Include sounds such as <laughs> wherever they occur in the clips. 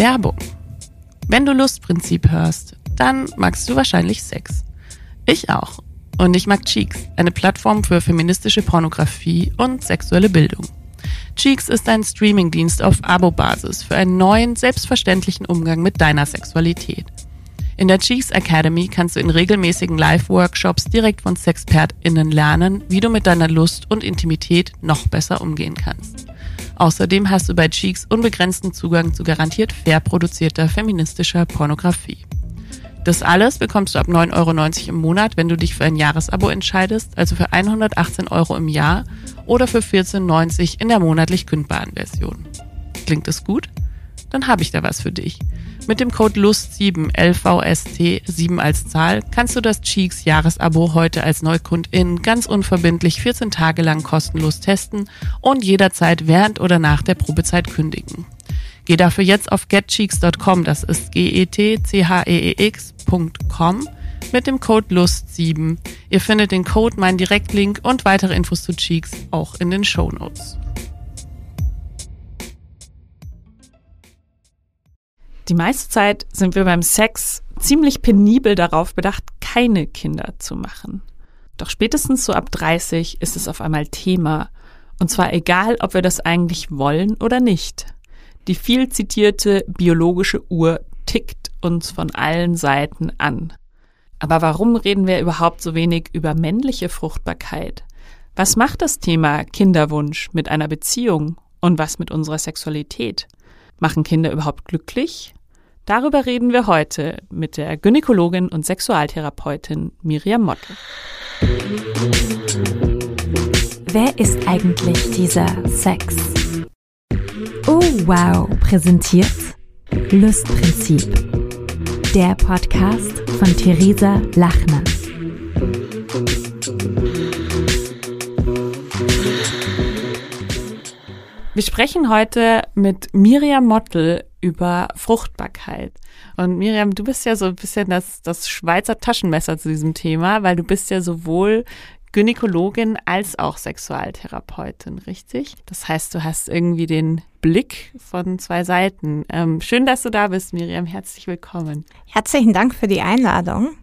Werbung. Wenn du Lustprinzip hörst, dann magst du wahrscheinlich Sex. Ich auch. Und ich mag Cheeks, eine Plattform für feministische Pornografie und sexuelle Bildung. Cheeks ist ein Streamingdienst auf Abo-Basis für einen neuen, selbstverständlichen Umgang mit deiner Sexualität. In der Cheeks Academy kannst du in regelmäßigen Live-Workshops direkt von SexpertInnen lernen, wie du mit deiner Lust und Intimität noch besser umgehen kannst. Außerdem hast du bei Cheeks unbegrenzten Zugang zu garantiert fair produzierter feministischer Pornografie. Das alles bekommst du ab 9,90 Euro im Monat, wenn du dich für ein Jahresabo entscheidest, also für 118 Euro im Jahr oder für 14,90 in der monatlich kündbaren Version. Klingt es gut? Dann habe ich da was für dich. Mit dem Code LUST7, LVST 7 als Zahl, kannst du das Cheeks Jahresabo heute als Neukundin ganz unverbindlich 14 Tage lang kostenlos testen und jederzeit während oder nach der Probezeit kündigen. Geh dafür jetzt auf getcheeks.com, das ist G-E-T-C-H-E-E-X.com mit dem Code LUST7. Ihr findet den Code, meinen Direktlink und weitere Infos zu Cheeks auch in den Show Notes. Die meiste Zeit sind wir beim Sex ziemlich penibel darauf bedacht, keine Kinder zu machen. Doch spätestens so ab 30 ist es auf einmal Thema. Und zwar egal, ob wir das eigentlich wollen oder nicht. Die viel zitierte biologische Uhr tickt uns von allen Seiten an. Aber warum reden wir überhaupt so wenig über männliche Fruchtbarkeit? Was macht das Thema Kinderwunsch mit einer Beziehung und was mit unserer Sexualität? Machen Kinder überhaupt glücklich? Darüber reden wir heute mit der Gynäkologin und Sexualtherapeutin Miriam Motte. Wer ist eigentlich dieser Sex? Oh wow, präsentiert Lustprinzip. Der Podcast von Theresa Lachner. Wir sprechen heute mit Miriam Mottl über Fruchtbarkeit. Und Miriam, du bist ja so ein bisschen das, das Schweizer Taschenmesser zu diesem Thema, weil du bist ja sowohl Gynäkologin als auch Sexualtherapeutin, richtig? Das heißt, du hast irgendwie den Blick von zwei Seiten. Ähm, schön, dass du da bist, Miriam. Herzlich willkommen. Herzlichen Dank für die Einladung.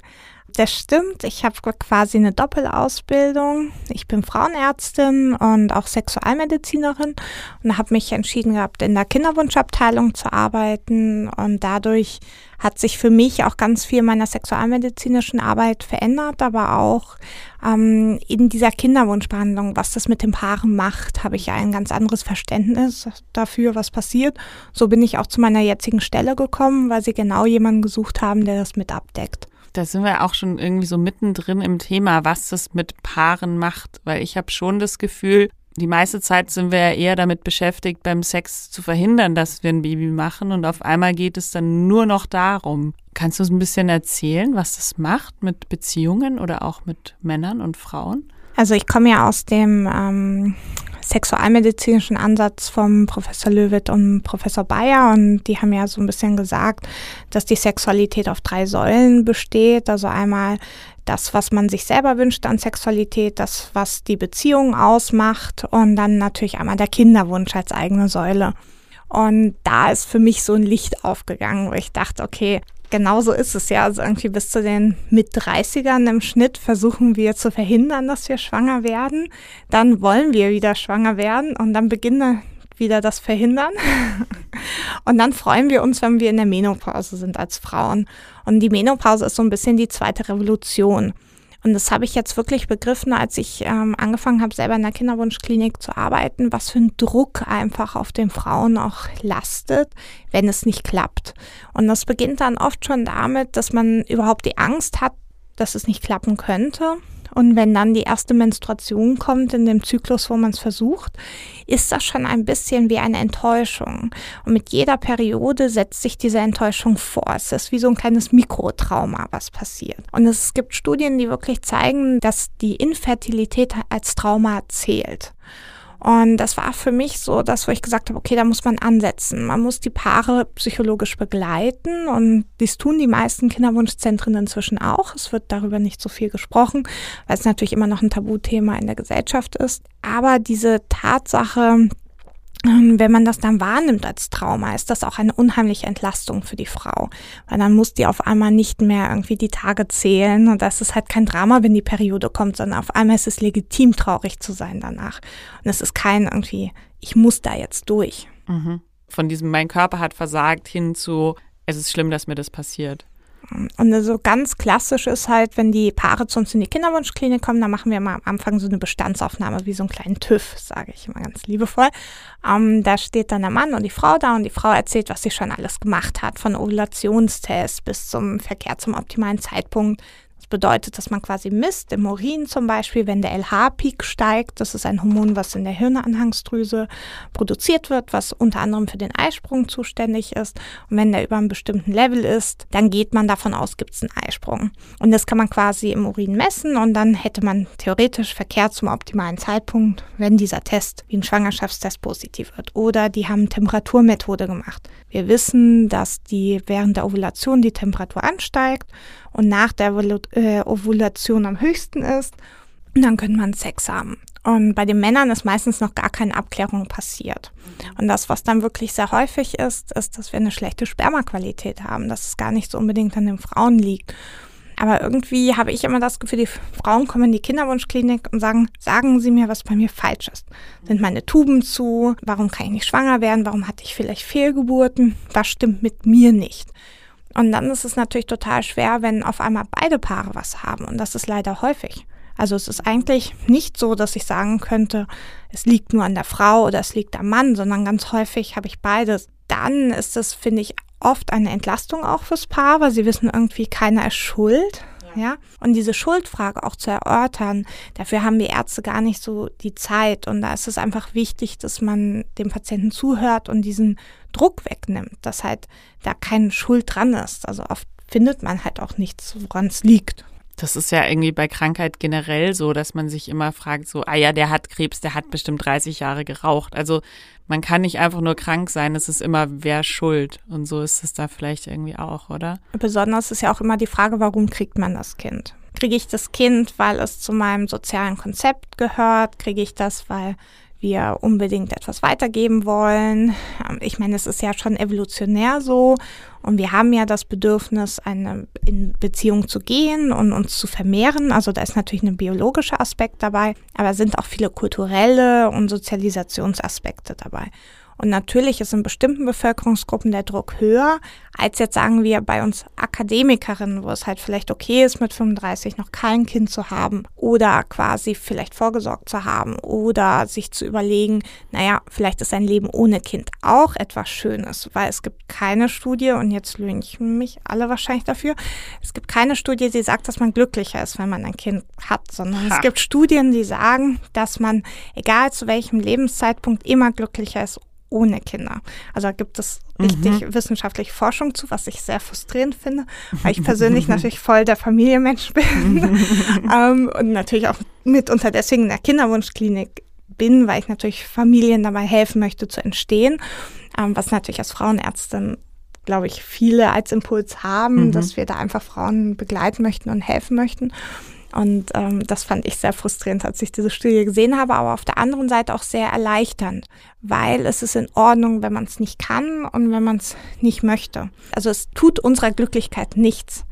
Das stimmt. Ich habe quasi eine Doppelausbildung. Ich bin Frauenärztin und auch Sexualmedizinerin und habe mich entschieden gehabt, in der Kinderwunschabteilung zu arbeiten. Und dadurch hat sich für mich auch ganz viel meiner sexualmedizinischen Arbeit verändert, aber auch ähm, in dieser Kinderwunschbehandlung, was das mit den Paaren macht, habe ich ein ganz anderes Verständnis dafür, was passiert. So bin ich auch zu meiner jetzigen Stelle gekommen, weil sie genau jemanden gesucht haben, der das mit abdeckt da sind wir auch schon irgendwie so mittendrin im Thema, was das mit Paaren macht, weil ich habe schon das Gefühl, die meiste Zeit sind wir ja eher damit beschäftigt, beim Sex zu verhindern, dass wir ein Baby machen und auf einmal geht es dann nur noch darum. Kannst du uns ein bisschen erzählen, was das macht mit Beziehungen oder auch mit Männern und Frauen? Also ich komme ja aus dem ähm, sexualmedizinischen Ansatz vom Professor Löwit und Professor Bayer und die haben ja so ein bisschen gesagt, dass die Sexualität auf drei Säulen besteht. Also einmal das, was man sich selber wünscht an Sexualität, das, was die Beziehung ausmacht und dann natürlich einmal der Kinderwunsch als eigene Säule. Und da ist für mich so ein Licht aufgegangen, wo ich dachte, okay, genauso ist es ja. Also irgendwie bis zu den mit 30ern im Schnitt versuchen wir zu verhindern, dass wir schwanger werden. Dann wollen wir wieder schwanger werden und dann beginnen wieder das Verhindern. <laughs> und dann freuen wir uns, wenn wir in der Menopause sind als Frauen. Und die Menopause ist so ein bisschen die zweite Revolution. Und das habe ich jetzt wirklich begriffen, als ich ähm, angefangen habe, selber in der Kinderwunschklinik zu arbeiten, was für ein Druck einfach auf den Frauen auch lastet, wenn es nicht klappt. Und das beginnt dann oft schon damit, dass man überhaupt die Angst hat, dass es nicht klappen könnte. Und wenn dann die erste Menstruation kommt in dem Zyklus, wo man es versucht, ist das schon ein bisschen wie eine Enttäuschung. Und mit jeder Periode setzt sich diese Enttäuschung vor. Es ist wie so ein kleines Mikrotrauma, was passiert. Und es gibt Studien, die wirklich zeigen, dass die Infertilität als Trauma zählt. Und das war für mich so das, wo ich gesagt habe, okay, da muss man ansetzen. Man muss die Paare psychologisch begleiten und dies tun die meisten Kinderwunschzentren inzwischen auch. Es wird darüber nicht so viel gesprochen, weil es natürlich immer noch ein Tabuthema in der Gesellschaft ist. Aber diese Tatsache, wenn man das dann wahrnimmt als Trauma, ist das auch eine unheimliche Entlastung für die Frau. Weil dann muss die auf einmal nicht mehr irgendwie die Tage zählen und das ist halt kein Drama, wenn die Periode kommt, sondern auf einmal ist es legitim, traurig zu sein danach. Und es ist kein irgendwie, ich muss da jetzt durch. Mhm. Von diesem, mein Körper hat versagt, hin zu, es ist schlimm, dass mir das passiert. Und so ganz klassisch ist halt, wenn die Paare zu uns in die Kinderwunschklinik kommen, dann machen wir mal am Anfang so eine Bestandsaufnahme, wie so einen kleinen TÜV, sage ich immer ganz liebevoll. Ähm, da steht dann der Mann und die Frau da und die Frau erzählt, was sie schon alles gemacht hat, von Ovulationstest bis zum Verkehr zum optimalen Zeitpunkt. Das bedeutet, dass man quasi misst, im Urin zum Beispiel, wenn der LH-Peak steigt, das ist ein Hormon, was in der Hirnanhangsdrüse produziert wird, was unter anderem für den Eisprung zuständig ist. Und wenn der über einem bestimmten Level ist, dann geht man davon aus, gibt es einen Eisprung. Und das kann man quasi im Urin messen und dann hätte man theoretisch Verkehr zum optimalen Zeitpunkt, wenn dieser Test wie ein Schwangerschaftstest positiv wird. Oder die haben Temperaturmethode gemacht. Wir wissen, dass die während der Ovulation die Temperatur ansteigt und nach der äh, Ovulation am höchsten ist, dann könnte man Sex haben. Und bei den Männern ist meistens noch gar keine Abklärung passiert. Und das, was dann wirklich sehr häufig ist, ist, dass wir eine schlechte Spermaqualität haben, dass es gar nicht so unbedingt an den Frauen liegt. Aber irgendwie habe ich immer das Gefühl, die Frauen kommen in die Kinderwunschklinik und sagen, sagen Sie mir, was bei mir falsch ist. Sind meine Tuben zu? Warum kann ich nicht schwanger werden? Warum hatte ich vielleicht Fehlgeburten? Was stimmt mit mir nicht? Und dann ist es natürlich total schwer, wenn auf einmal beide Paare was haben. Und das ist leider häufig. Also es ist eigentlich nicht so, dass ich sagen könnte, es liegt nur an der Frau oder es liegt am Mann, sondern ganz häufig habe ich beides. Dann ist es, finde ich, oft eine Entlastung auch fürs Paar, weil sie wissen irgendwie, keiner ist schuld. Ja. Und diese Schuldfrage auch zu erörtern, dafür haben wir Ärzte gar nicht so die Zeit. Und da ist es einfach wichtig, dass man dem Patienten zuhört und diesen Druck wegnimmt, dass halt da keine Schuld dran ist. Also oft findet man halt auch nichts, woran es liegt. Das ist ja irgendwie bei Krankheit generell so, dass man sich immer fragt, so, ah ja, der hat Krebs, der hat bestimmt 30 Jahre geraucht. Also man kann nicht einfach nur krank sein, es ist immer wer schuld. Und so ist es da vielleicht irgendwie auch, oder? Besonders ist ja auch immer die Frage, warum kriegt man das Kind? Kriege ich das Kind, weil es zu meinem sozialen Konzept gehört? Kriege ich das, weil wir unbedingt etwas weitergeben wollen. Ähm, ich meine, es ist ja schon evolutionär so und wir haben ja das Bedürfnis, eine in Beziehung zu gehen und uns zu vermehren. Also da ist natürlich ein biologischer Aspekt dabei, aber sind auch viele kulturelle und Sozialisationsaspekte dabei. Und natürlich ist in bestimmten Bevölkerungsgruppen der Druck höher, als jetzt sagen wir bei uns Akademikerinnen, wo es halt vielleicht okay ist, mit 35 noch kein Kind zu haben oder quasi vielleicht vorgesorgt zu haben oder sich zu überlegen, naja, vielleicht ist ein Leben ohne Kind auch etwas Schönes, weil es gibt keine Studie, und jetzt lünchen mich alle wahrscheinlich dafür, es gibt keine Studie, die sagt, dass man glücklicher ist, wenn man ein Kind hat, sondern ha. es gibt Studien, die sagen, dass man, egal zu welchem Lebenszeitpunkt, immer glücklicher ist ohne Kinder. Also da gibt es richtig mhm. wissenschaftliche Forschung zu, was ich sehr frustrierend finde, weil ich <laughs> persönlich natürlich voll der Familienmensch <laughs> bin <laughs> ähm, und natürlich auch mitunter deswegen in der Kinderwunschklinik bin, weil ich natürlich Familien dabei helfen möchte zu entstehen, ähm, was natürlich als Frauenärztin glaube ich, viele als Impuls haben, mhm. dass wir da einfach Frauen begleiten möchten und helfen möchten. Und ähm, das fand ich sehr frustrierend, als ich diese Studie gesehen habe, aber auf der anderen Seite auch sehr erleichternd, weil es ist in Ordnung, wenn man es nicht kann und wenn man es nicht möchte. Also es tut unserer Glücklichkeit nichts,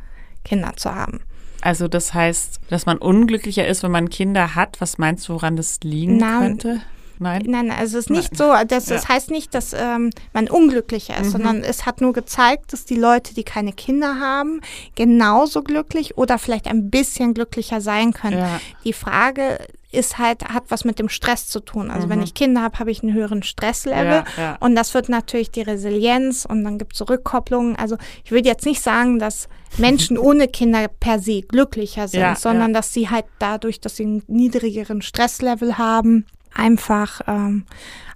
Kinder zu haben. Also das heißt, dass man unglücklicher ist, wenn man Kinder hat. Was meinst du, woran das liegen Na, könnte? Nein? Nein, also es ist nicht so, das, das ja. heißt nicht, dass ähm, man unglücklicher ist, mhm. sondern es hat nur gezeigt, dass die Leute, die keine Kinder haben, genauso glücklich oder vielleicht ein bisschen glücklicher sein können. Ja. Die Frage ist halt, hat was mit dem Stress zu tun. Also mhm. wenn ich Kinder habe, habe ich einen höheren Stresslevel ja, ja. und das wird natürlich die Resilienz und dann gibt es Rückkopplungen. Also ich würde jetzt nicht sagen, dass <laughs> Menschen ohne Kinder per se glücklicher sind, ja, sondern dass sie halt dadurch, dass sie einen niedrigeren Stresslevel haben, einfach ähm,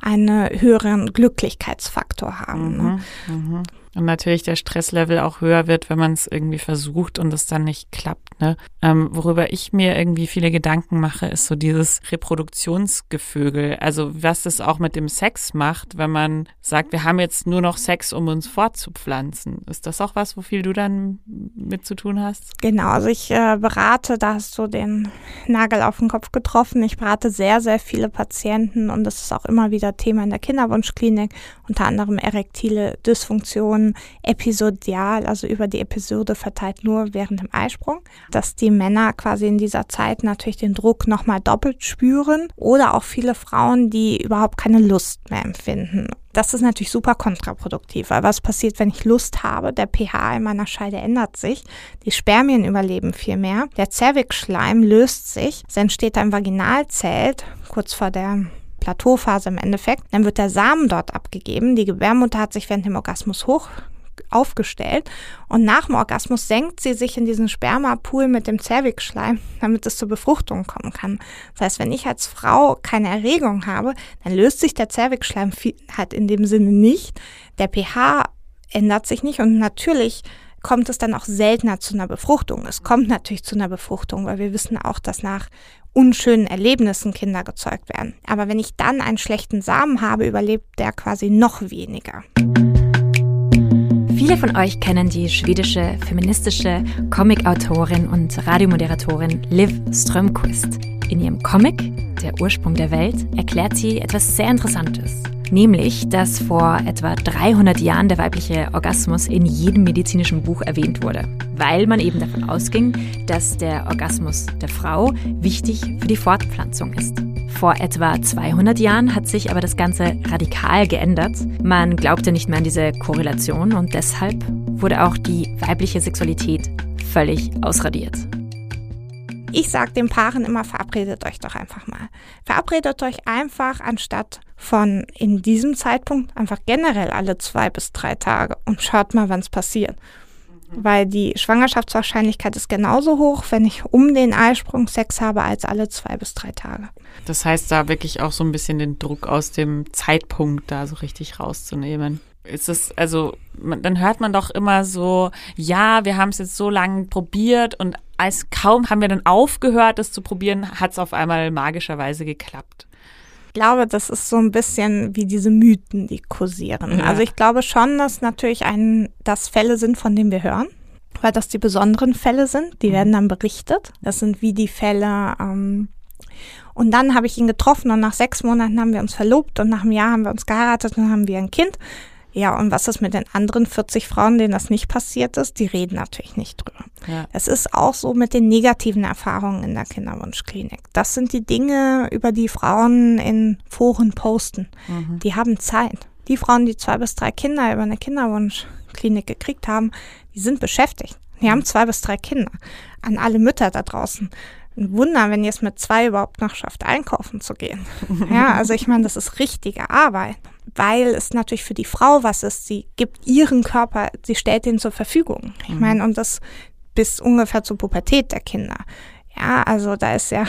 einen höheren Glücklichkeitsfaktor haben. Ne? Mhm, mhm. Und natürlich der Stresslevel auch höher wird, wenn man es irgendwie versucht und es dann nicht klappt. Ne? Ähm, worüber ich mir irgendwie viele Gedanken mache, ist so dieses Reproduktionsgevögel. Also was das auch mit dem Sex macht, wenn man sagt, wir haben jetzt nur noch Sex, um uns fortzupflanzen. Ist das auch was, wofür du dann mit zu tun hast? Genau, also ich äh, berate, da hast du den Nagel auf den Kopf getroffen. Ich berate sehr, sehr viele Patienten und das ist auch immer wieder Thema in der Kinderwunschklinik, unter anderem erektile Dysfunktionen, episodial, also über die Episode verteilt nur während dem Eisprung, dass die Männer quasi in dieser Zeit natürlich den Druck nochmal doppelt spüren oder auch viele Frauen, die überhaupt keine Lust mehr empfinden. Das ist natürlich super kontraproduktiv, weil was passiert, wenn ich Lust habe? Der pH in meiner Scheide ändert sich, die Spermien überleben viel mehr, der Zervixschleim löst sich, es entsteht ein Vaginalzelt kurz vor der Plateauphase im Endeffekt. Dann wird der Samen dort abgegeben. Die Gebärmutter hat sich während dem Orgasmus hoch aufgestellt und nach dem Orgasmus senkt sie sich in diesen Spermapool mit dem Zervixschleim, damit es zur Befruchtung kommen kann. Das heißt, wenn ich als Frau keine Erregung habe, dann löst sich der Zervixschleim halt in dem Sinne nicht. Der pH ändert sich nicht und natürlich kommt es dann auch seltener zu einer Befruchtung. Es kommt natürlich zu einer Befruchtung, weil wir wissen auch, dass nach unschönen Erlebnissen Kinder gezeugt werden. Aber wenn ich dann einen schlechten Samen habe, überlebt der quasi noch weniger. Viele von euch kennen die schwedische feministische Comicautorin und Radiomoderatorin Liv Strömquist. In ihrem Comic Der Ursprung der Welt erklärt sie etwas sehr Interessantes nämlich, dass vor etwa 300 Jahren der weibliche Orgasmus in jedem medizinischen Buch erwähnt wurde, weil man eben davon ausging, dass der Orgasmus der Frau wichtig für die Fortpflanzung ist. Vor etwa 200 Jahren hat sich aber das Ganze radikal geändert. Man glaubte nicht mehr an diese Korrelation und deshalb wurde auch die weibliche Sexualität völlig ausradiert. Ich sage den Paaren immer, verabredet euch doch einfach mal. Verabredet euch einfach anstatt von in diesem Zeitpunkt einfach generell alle zwei bis drei Tage und schaut mal, wann es passiert. Mhm. Weil die Schwangerschaftswahrscheinlichkeit ist genauso hoch, wenn ich um den Eisprung Sex habe, als alle zwei bis drei Tage. Das heißt, da wirklich auch so ein bisschen den Druck aus dem Zeitpunkt da so richtig rauszunehmen ist es, also, man, dann hört man doch immer so, ja, wir haben es jetzt so lange probiert und als kaum haben wir dann aufgehört, es zu probieren, hat es auf einmal magischerweise geklappt. Ich glaube, das ist so ein bisschen wie diese Mythen, die kursieren. Ja. Also ich glaube schon, dass natürlich ein, dass Fälle sind, von denen wir hören, weil das die besonderen Fälle sind. Die mhm. werden dann berichtet. Das sind wie die Fälle. Ähm, und dann habe ich ihn getroffen und nach sechs Monaten haben wir uns verlobt und nach einem Jahr haben wir uns geheiratet und haben wir ein Kind. Ja, und was ist mit den anderen 40 Frauen, denen das nicht passiert ist? Die reden natürlich nicht drüber. Ja. Es ist auch so mit den negativen Erfahrungen in der Kinderwunschklinik. Das sind die Dinge, über die Frauen in Foren posten. Mhm. Die haben Zeit. Die Frauen, die zwei bis drei Kinder über eine Kinderwunschklinik gekriegt haben, die sind beschäftigt. Die mhm. haben zwei bis drei Kinder. An alle Mütter da draußen ein Wunder, wenn ihr es mit zwei überhaupt noch schafft, einkaufen zu gehen. <laughs> Ja, also ich meine, das ist richtige Arbeit weil es natürlich für die Frau was ist. Sie gibt ihren Körper, sie stellt ihn zur Verfügung. Ich mhm. meine, und das bis ungefähr zur Pubertät der Kinder. Ja, also da ist ja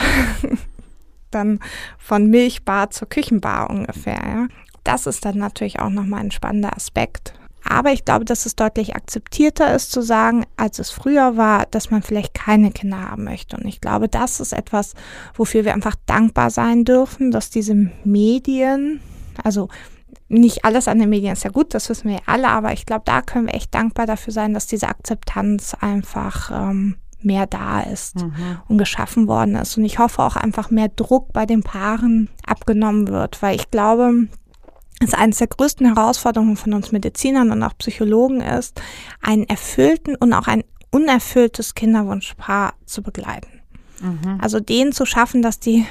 <laughs> dann von Milchbar zur Küchenbar ungefähr. Ja. Das ist dann natürlich auch nochmal ein spannender Aspekt. Aber ich glaube, dass es deutlich akzeptierter ist zu sagen, als es früher war, dass man vielleicht keine Kinder haben möchte. Und ich glaube, das ist etwas, wofür wir einfach dankbar sein dürfen, dass diese Medien, also nicht alles an den Medien ist ja gut, das wissen wir alle, aber ich glaube, da können wir echt dankbar dafür sein, dass diese Akzeptanz einfach ähm, mehr da ist mhm. und geschaffen worden ist. Und ich hoffe auch einfach mehr Druck bei den Paaren abgenommen wird, weil ich glaube, dass eines der größten Herausforderungen von uns Medizinern und auch Psychologen ist, einen erfüllten und auch ein unerfülltes Kinderwunschpaar zu begleiten. Mhm. Also denen zu schaffen, dass die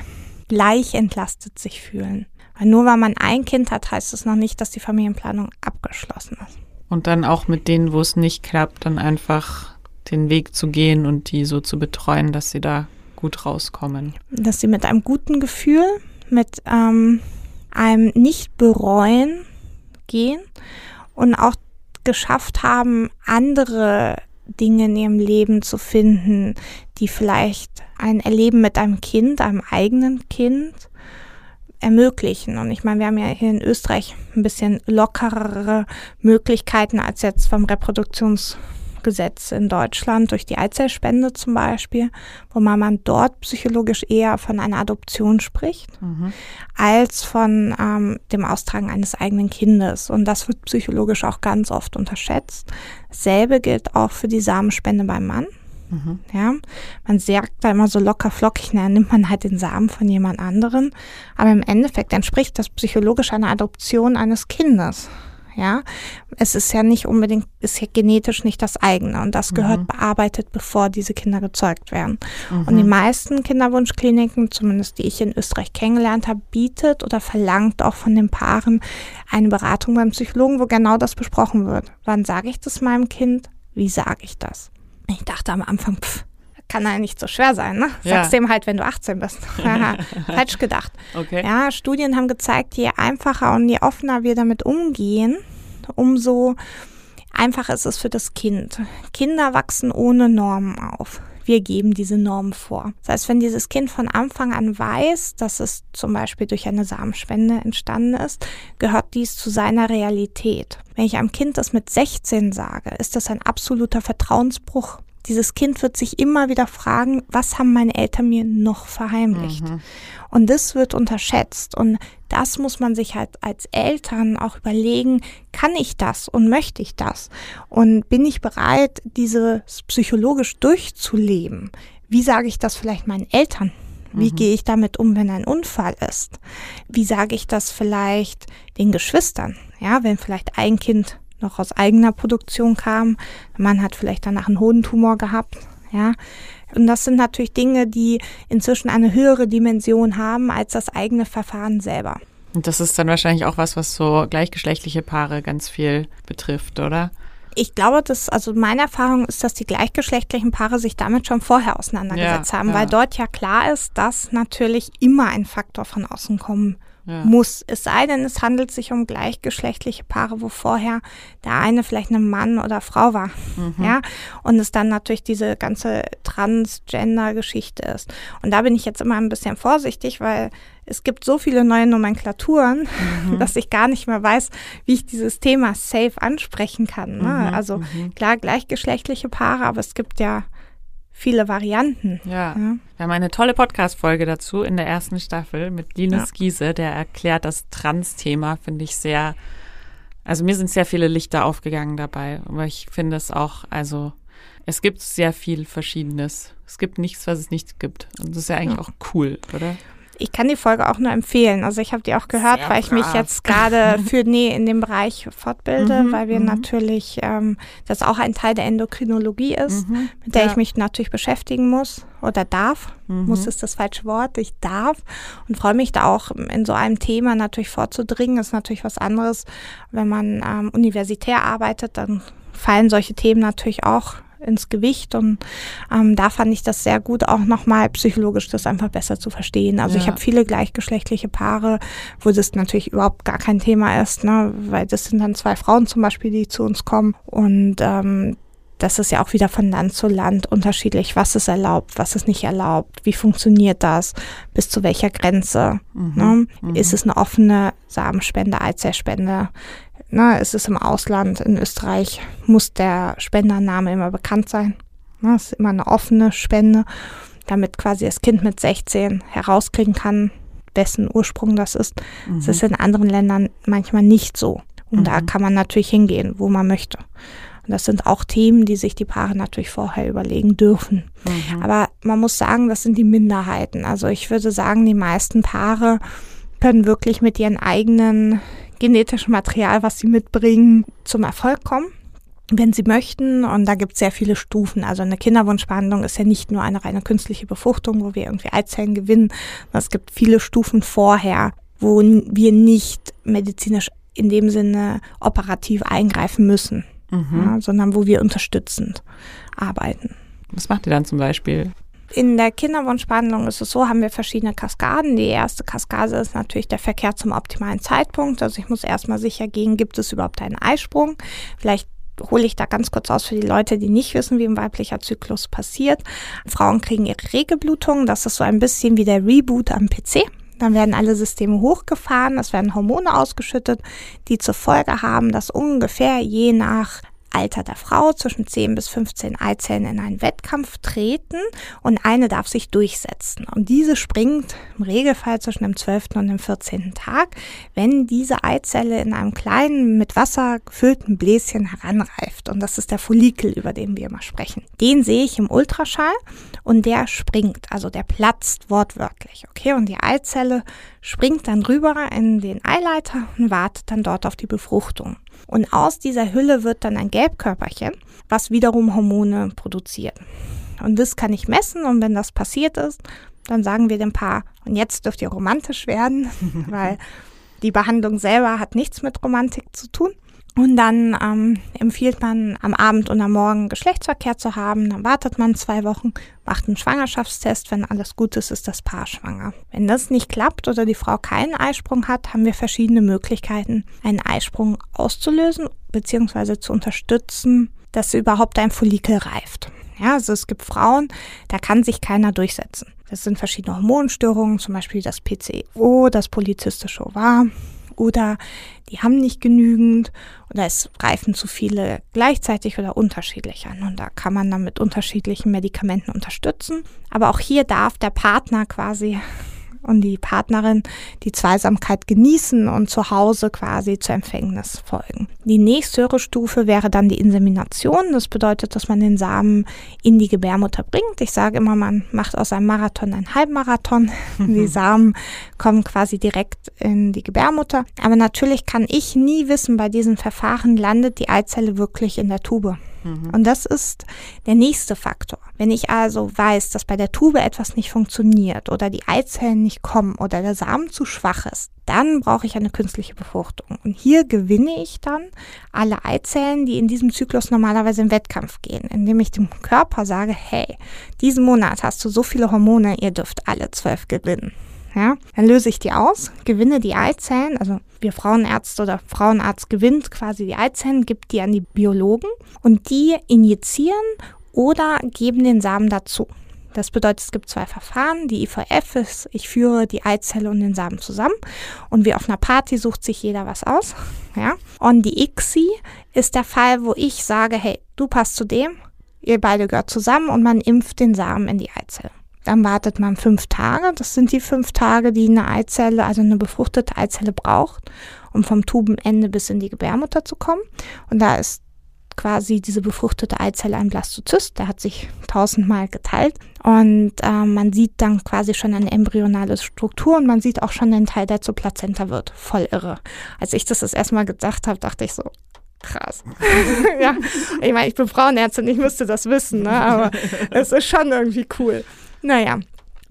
gleich entlastet sich fühlen. Weil nur weil man ein Kind hat, heißt es noch nicht, dass die Familienplanung abgeschlossen ist. Und dann auch mit denen, wo es nicht klappt, dann einfach den Weg zu gehen und die so zu betreuen, dass sie da gut rauskommen. Dass sie mit einem guten Gefühl, mit ähm, einem Nicht-Bereuen gehen und auch geschafft haben, andere Dinge in ihrem Leben zu finden, die vielleicht ein Erleben mit einem Kind, einem eigenen Kind, ermöglichen. Und ich meine, wir haben ja hier in Österreich ein bisschen lockerere Möglichkeiten als jetzt vom Reproduktionsgesetz in Deutschland durch die Eizellspende zum Beispiel, wo man, dort psychologisch eher von einer Adoption spricht, mhm. als von ähm, dem Austragen eines eigenen Kindes. Und das wird psychologisch auch ganz oft unterschätzt. Dasselbe gilt auch für die Samenspende beim Mann. Mhm. Ja, man sagt da immer so locker flockig, na, nimmt man halt den Samen von jemand anderen. Aber im Endeffekt entspricht das psychologisch einer Adoption eines Kindes. Ja, es ist ja nicht unbedingt, ist ja genetisch nicht das eigene und das gehört mhm. bearbeitet, bevor diese Kinder gezeugt werden. Mhm. Und die meisten Kinderwunschkliniken, zumindest die ich in Österreich kennengelernt habe, bietet oder verlangt auch von den Paaren eine Beratung beim Psychologen, wo genau das besprochen wird. Wann sage ich das meinem Kind? Wie sage ich das? Ich dachte am Anfang, pff, kann ja nicht so schwer sein, ne? Ja. Sagst dem halt, wenn du 18 bist. <laughs> Falsch gedacht. Okay. Ja, Studien haben gezeigt, je einfacher und je offener wir damit umgehen, umso einfacher ist es für das Kind. Kinder wachsen ohne Normen auf. Wir geben diese Normen vor. Das heißt, wenn dieses Kind von Anfang an weiß, dass es zum Beispiel durch eine Samenspende entstanden ist, gehört dies zu seiner Realität. Wenn ich einem Kind das mit 16 sage, ist das ein absoluter Vertrauensbruch dieses Kind wird sich immer wieder fragen, was haben meine Eltern mir noch verheimlicht? Mhm. Und das wird unterschätzt. Und das muss man sich halt als Eltern auch überlegen, kann ich das und möchte ich das? Und bin ich bereit, dieses psychologisch durchzuleben? Wie sage ich das vielleicht meinen Eltern? Wie mhm. gehe ich damit um, wenn ein Unfall ist? Wie sage ich das vielleicht den Geschwistern? Ja, wenn vielleicht ein Kind noch aus eigener Produktion kam. Der Mann hat vielleicht danach einen Hodentumor gehabt, ja. Und das sind natürlich Dinge, die inzwischen eine höhere Dimension haben als das eigene Verfahren selber. Und das ist dann wahrscheinlich auch was, was so gleichgeschlechtliche Paare ganz viel betrifft, oder? Ich glaube, dass, also meine Erfahrung ist, dass die gleichgeschlechtlichen Paare sich damit schon vorher auseinandergesetzt ja, haben, ja. weil dort ja klar ist, dass natürlich immer ein Faktor von außen kommen ja. muss. Es sei denn, es handelt sich um gleichgeschlechtliche Paare, wo vorher der eine vielleicht ein Mann oder Frau war. Mhm. Ja. Und es dann natürlich diese ganze Transgender-Geschichte ist. Und da bin ich jetzt immer ein bisschen vorsichtig, weil es gibt so viele neue Nomenklaturen, mhm. <laughs> dass ich gar nicht mehr weiß, wie ich dieses Thema safe ansprechen kann. Ne? Mhm. Also mhm. klar, gleichgeschlechtliche Paare, aber es gibt ja viele Varianten. Ja. ja. Wir haben eine tolle Podcast-Folge dazu in der ersten Staffel mit Linus ja. Giese, der erklärt das Trans-Thema, finde ich sehr, also mir sind sehr viele Lichter aufgegangen dabei, aber ich finde es auch, also es gibt sehr viel Verschiedenes. Es gibt nichts, was es nicht gibt. Und das ist ja eigentlich ja. auch cool, oder? Ich kann die Folge auch nur empfehlen. Also ich habe die auch gehört, Sehr weil ich mich jetzt gerade <laughs> für nee in dem Bereich fortbilde, mhm, weil wir mhm. natürlich ähm, das auch ein Teil der Endokrinologie ist, mhm, mit der ja. ich mich natürlich beschäftigen muss oder darf. Mhm. Muss ist das falsche Wort. Ich darf und freue mich da auch in so einem Thema natürlich vorzudringen. Ist natürlich was anderes, wenn man ähm, universitär arbeitet, dann fallen solche Themen natürlich auch ins Gewicht und ähm, da fand ich das sehr gut, auch nochmal psychologisch das einfach besser zu verstehen. Also ja. ich habe viele gleichgeschlechtliche Paare, wo das natürlich überhaupt gar kein Thema ist, ne? weil das sind dann zwei Frauen zum Beispiel, die zu uns kommen und ähm, das ist ja auch wieder von Land zu Land unterschiedlich, was ist erlaubt, was ist nicht erlaubt, wie funktioniert das, bis zu welcher Grenze. Mhm. Ne? Mhm. Ist es eine offene Samenspende, Eizellspende? Ne, ist es im Ausland, in Österreich muss der Spendername immer bekannt sein. Ne, ist immer eine offene Spende, damit quasi das Kind mit 16 herauskriegen kann, wessen Ursprung das ist. Mhm. Das ist in anderen Ländern manchmal nicht so. Und mhm. da kann man natürlich hingehen, wo man möchte. Und das sind auch Themen, die sich die Paare natürlich vorher überlegen dürfen. Mhm. Aber man muss sagen, das sind die Minderheiten. Also ich würde sagen, die meisten Paare können wirklich mit ihren eigenen genetischen Material, was sie mitbringen, zum Erfolg kommen wenn sie möchten. Und da gibt es sehr viele Stufen. Also eine Kinderwunschbehandlung ist ja nicht nur eine reine künstliche Befruchtung, wo wir irgendwie Eizellen gewinnen. Es gibt viele Stufen vorher, wo wir nicht medizinisch in dem Sinne operativ eingreifen müssen, mhm. ja, sondern wo wir unterstützend arbeiten. Was macht ihr dann zum Beispiel? In der Kinderwunschbehandlung ist es so, haben wir verschiedene Kaskaden. Die erste Kaskade ist natürlich der Verkehr zum optimalen Zeitpunkt. Also ich muss erstmal sicher gehen, gibt es überhaupt einen Eisprung? Vielleicht hole ich da ganz kurz aus für die Leute, die nicht wissen, wie ein weiblicher Zyklus passiert. Frauen kriegen ihre Regelblutung. Das ist so ein bisschen wie der Reboot am PC. Dann werden alle Systeme hochgefahren, es werden Hormone ausgeschüttet, die zur Folge haben, dass ungefähr je nach Alter der Frau zwischen 10 bis 15 Eizellen in einen Wettkampf treten und eine darf sich durchsetzen. Und diese springt im Regelfall zwischen dem 12. und dem 14. Tag, wenn diese Eizelle in einem kleinen, mit Wasser gefüllten Bläschen heranreift. Und das ist der Follikel, über den wir immer sprechen. Den sehe ich im Ultraschall und der springt, also der platzt wortwörtlich. Okay, und die Eizelle springt dann rüber in den Eileiter und wartet dann dort auf die Befruchtung. Und aus dieser Hülle wird dann ein Gelbkörperchen, was wiederum Hormone produziert. Und das kann ich messen und wenn das passiert ist, dann sagen wir dem Paar, und jetzt dürft ihr romantisch werden, <laughs> weil die Behandlung selber hat nichts mit Romantik zu tun. Und dann ähm, empfiehlt man am Abend und am Morgen Geschlechtsverkehr zu haben. Dann wartet man zwei Wochen, macht einen Schwangerschaftstest. Wenn alles gut ist, ist das Paar schwanger. Wenn das nicht klappt oder die Frau keinen Eisprung hat, haben wir verschiedene Möglichkeiten, einen Eisprung auszulösen bzw. zu unterstützen, dass überhaupt ein Follikel reift. Ja, also es gibt Frauen, da kann sich keiner durchsetzen. Das sind verschiedene Hormonstörungen, zum Beispiel das PCO, das polyzystische Ovar oder die haben nicht genügend oder es reifen zu viele gleichzeitig oder unterschiedlich an. Und da kann man dann mit unterschiedlichen Medikamenten unterstützen. Aber auch hier darf der Partner quasi und die Partnerin die Zweisamkeit genießen und zu Hause quasi zur Empfängnis folgen. Die nächsthöhere Stufe wäre dann die Insemination. Das bedeutet, dass man den Samen in die Gebärmutter bringt. Ich sage immer, man macht aus einem Marathon einen Halbmarathon. <laughs> Die Samen kommen quasi direkt in die Gebärmutter. Aber natürlich kann ich nie wissen, bei diesen Verfahren landet die Eizelle wirklich in der Tube. Mhm. Und das ist der nächste Faktor. Wenn ich also weiß, dass bei der Tube etwas nicht funktioniert oder die Eizellen nicht kommen oder der Samen zu schwach ist, dann brauche ich eine künstliche Befruchtung. Und hier gewinne ich dann alle Eizellen, die in diesem Zyklus normalerweise im Wettkampf gehen, indem ich dem Körper sage, hey, diesen Monat hast du so viele Hormone, ihr dürft alle zwölf gewinnen. Ja, dann löse ich die aus, gewinne die Eizellen, also wir Frauenärzte oder Frauenarzt gewinnt quasi die Eizellen, gibt die an die Biologen und die injizieren oder geben den Samen dazu. Das bedeutet, es gibt zwei Verfahren. Die IVF ist, ich führe die Eizelle und den Samen zusammen und wie auf einer Party sucht sich jeder was aus. Ja? Und die ICSI ist der Fall, wo ich sage, hey, du passt zu dem, ihr beide gehört zusammen und man impft den Samen in die Eizelle. Dann wartet man fünf Tage. Das sind die fünf Tage, die eine Eizelle, also eine befruchtete Eizelle braucht, um vom Tubenende bis in die Gebärmutter zu kommen. Und da ist quasi diese befruchtete Eizelle ein Blastozyst, der hat sich tausendmal geteilt und äh, man sieht dann quasi schon eine embryonale Struktur und man sieht auch schon den Teil, der zur Plazenta wird. Voll irre. Als ich das das erstmal gedacht habe, dachte ich so, krass. <laughs> ja, ich meine, ich bin Frauenärztin, ich müsste das wissen, ne? aber es ist schon irgendwie cool. Naja,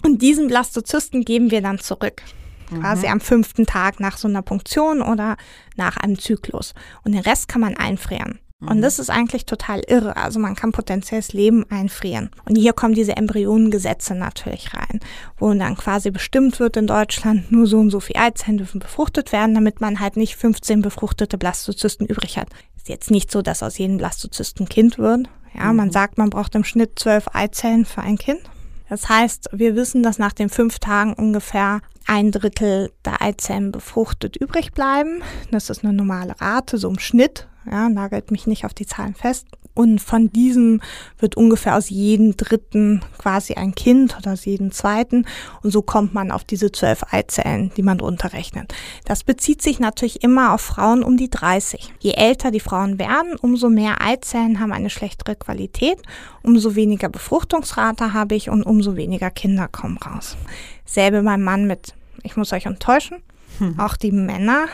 und diesen Blastozysten geben wir dann zurück. Quasi mhm. am fünften Tag nach so einer Punktion oder nach einem Zyklus. Und den Rest kann man einfrieren. Und mhm. das ist eigentlich total irre. Also man kann potenzielles Leben einfrieren. Und hier kommen diese Embryonengesetze natürlich rein, wo dann quasi bestimmt wird in Deutschland, nur so und so viele Eizellen dürfen befruchtet werden, damit man halt nicht 15 befruchtete Blastozysten übrig hat. Ist jetzt nicht so, dass aus jedem Blastozysten Kind wird. Ja, man mhm. sagt, man braucht im Schnitt zwölf Eizellen für ein Kind. Das heißt, wir wissen, dass nach den fünf Tagen ungefähr ein Drittel der Eizellen befruchtet übrig bleiben. Das ist eine normale Rate, so im Schnitt. Ja, nagelt mich nicht auf die Zahlen fest. Und von diesem wird ungefähr aus jedem dritten quasi ein Kind oder aus jedem zweiten. Und so kommt man auf diese zwölf Eizellen, die man drunter rechnet. Das bezieht sich natürlich immer auf Frauen um die 30. Je älter die Frauen werden, umso mehr Eizellen haben eine schlechtere Qualität, umso weniger Befruchtungsrate habe ich und umso weniger Kinder kommen raus. Selbe beim Mann mit, ich muss euch enttäuschen, <laughs> Auch die Männer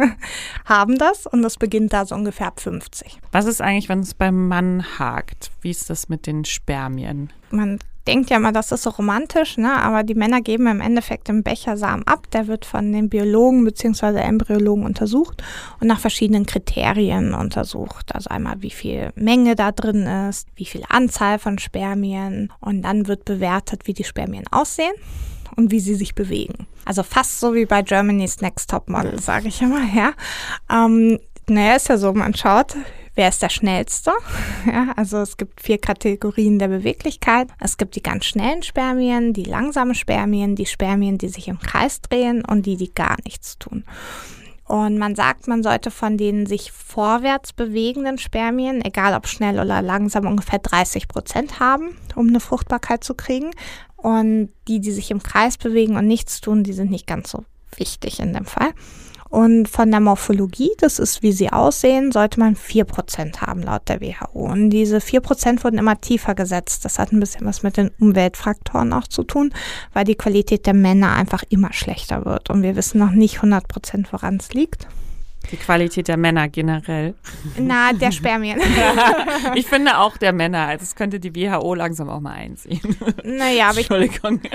<laughs> haben das und das beginnt da so ungefähr ab 50. Was ist eigentlich, wenn es beim Mann hakt? Wie ist das mit den Spermien? Man denkt ja immer, das ist so romantisch, ne? aber die Männer geben im Endeffekt den Bechersamen ab. Der wird von den Biologen bzw. Embryologen untersucht und nach verschiedenen Kriterien untersucht. Also einmal, wie viel Menge da drin ist, wie viel Anzahl von Spermien und dann wird bewertet, wie die Spermien aussehen und wie sie sich bewegen. Also fast so wie bei Germany's Next Top Model, sage ich immer, ja. Ähm, naja, ist ja so, man schaut, wer ist der schnellste? <laughs> Ja, also es gibt vier Kategorien der Beweglichkeit. Es gibt die ganz schnellen Spermien, die langsamen Spermien, die Spermien, die sich im Kreis drehen und die, die gar nichts tun. Und man sagt, man sollte von den sich vorwärts bewegenden Spermien, egal ob schnell oder langsam, ungefähr 30 Prozent haben, um eine Fruchtbarkeit zu kriegen. Und die, die sich im Kreis bewegen und nichts tun, die sind nicht ganz so wichtig in dem Fall. Und von der Morphologie, das ist, wie sie aussehen, sollte man vier Prozent haben laut der WHO. Und diese vier Prozent wurden immer tiefer gesetzt. Das hat ein bisschen was mit den Umweltfaktoren auch zu tun, weil die Qualität der Männer einfach immer schlechter wird. Und wir wissen noch nicht 100%, woran es liegt. Die Qualität der Männer generell. Na, der Spermien. <laughs> ich finde auch der Männer. Also das könnte die WHO langsam auch mal einsehen. Naja, aber ich,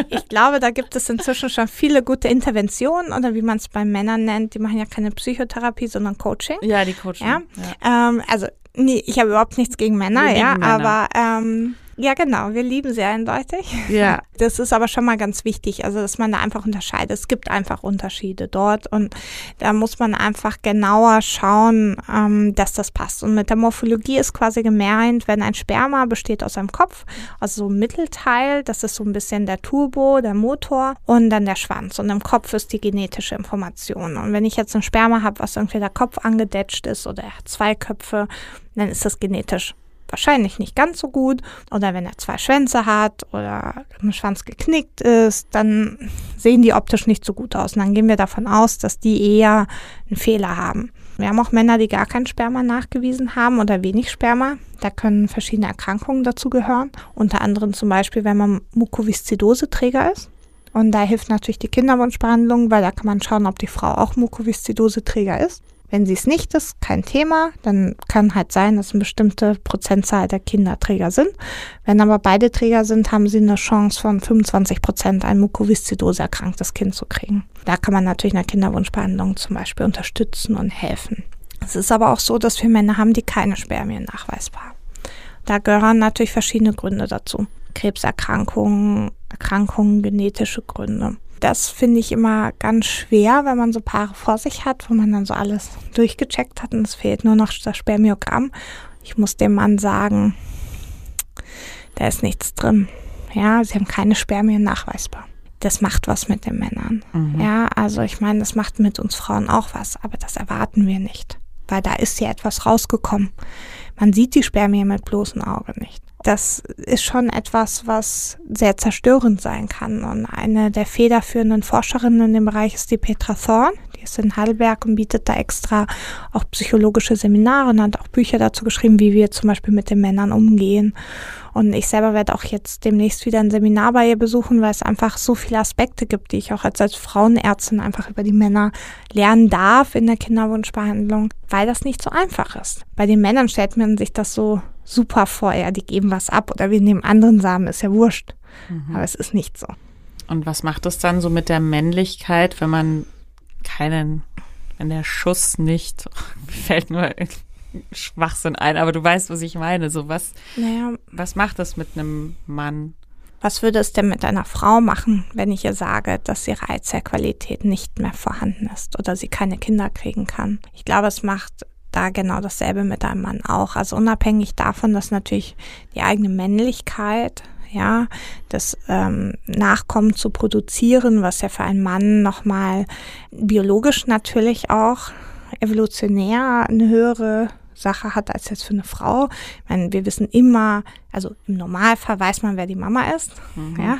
ich glaube, da gibt es inzwischen schon viele gute Interventionen oder wie man es bei Männern nennt. Die machen ja keine Psychotherapie, sondern Coaching. Ja, die Coaching. Ja? ja. Ähm, also nee, ich habe überhaupt nichts gegen Männer, ja, Männer. aber ähm, ja, genau. Wir lieben sie eindeutig. Ja. <laughs> Das ist aber schon mal ganz wichtig, also dass man da einfach unterscheidet. Es gibt einfach Unterschiede dort und da muss man einfach genauer schauen, ähm, dass das passt. Und mit der Morphologie ist quasi gemeint, wenn ein Sperma besteht aus einem Kopf, also so ein Mittelteil, das ist so ein bisschen der Turbo, der Motor und dann der Schwanz. Und im Kopf ist die genetische Information. Und wenn ich jetzt ein Sperma habe, was irgendwie der Kopf angedetscht ist oder er zwei Köpfe, dann ist das genetisch wahrscheinlich nicht ganz so gut. Oder wenn er zwei Schwänze hat oder ein Schwanz geknickt ist, dann sehen die optisch nicht so gut aus. Und dann gehen wir davon aus, dass die eher einen Fehler haben. Wir haben auch Männer, die gar kein Sperma nachgewiesen haben oder wenig Sperma. Da können verschiedene Erkrankungen dazu gehören. Unter anderem zum Beispiel, wenn man Mukoviszidose-Träger ist. Und da hilft natürlich die Kinderwunschbehandlung, weil da kann man schauen, ob die Frau auch Mukoviszidose-Träger ist. Wenn sie es nicht ist, kein Thema. Dann kann halt sein, dass eine bestimmte Prozentzahl der Kinder Träger sind. Wenn aber beide Träger sind, haben sie eine Chance von 25 Prozent, ein Mukoviszidose erkranktes Kind zu kriegen. Da kann man natürlich in der Kinderwunschbehandlung zum Beispiel unterstützen und helfen. Es ist aber auch so, dass wir Männer haben, die keine Spermien nachweisbar. Da gehören natürlich verschiedene Gründe dazu. Krebserkrankungen, Erkrankungen, genetische Gründe. Das finde ich immer ganz schwer, wenn man so Paare vor sich hat, wo man dann so alles durchgecheckt hat und es fehlt nur noch das Spermiogramm. Ich muss dem Mann sagen, da ist nichts drin. Ja, sie haben keine Spermien nachweisbar. Das macht was mit den Männern. Mhm. Ja, also ich meine, das macht mit uns Frauen auch was, aber das erwarten wir nicht, weil da ist ja etwas rausgekommen. Man sieht die Spermien mit bloßem Auge nicht das ist schon etwas, was sehr zerstörend sein kann. Und eine der federführenden Forscherinnen in dem Bereich ist die Petra Thorn. Die ist in Heidelberg und bietet da extra auch psychologische Seminare und hat auch Bücher dazu geschrieben, wie wir zum Beispiel mit den Männern umgehen. Und ich selber werde auch jetzt demnächst wieder ein Seminar bei ihr besuchen, weil es einfach so viele Aspekte gibt, die ich auch als, als Frauenärztin einfach über die Männer lernen darf in der Kinderwunschbehandlung, weil das nicht so einfach ist. Bei den Männern stellt man sich das so super vor, ja, die geben was ab oder wir nehmen anderen Samen, ist ja wurscht. Mhm. Aber es ist nicht so. Und was macht es dann so mit der Männlichkeit, wenn man keinen, wenn der Schuss nicht, <laughs> fällt nur Schwachsinn ein, aber du weißt, was ich meine. So was, naja. was macht das mit einem Mann? Was würde es denn mit einer Frau machen, wenn ich ihr sage, dass ihre Eizellqualität nicht mehr vorhanden ist oder sie keine Kinder kriegen kann? Ich glaube, es macht da genau dasselbe mit einem Mann auch. Also unabhängig davon, dass natürlich die eigene Männlichkeit, ja, das ähm, Nachkommen zu produzieren, was ja für einen Mann nochmal biologisch natürlich auch evolutionär eine höhere Sache hat als jetzt für eine Frau. Ich meine, wir wissen immer, also im Normalfall weiß man, wer die Mama ist. Mhm. Ja,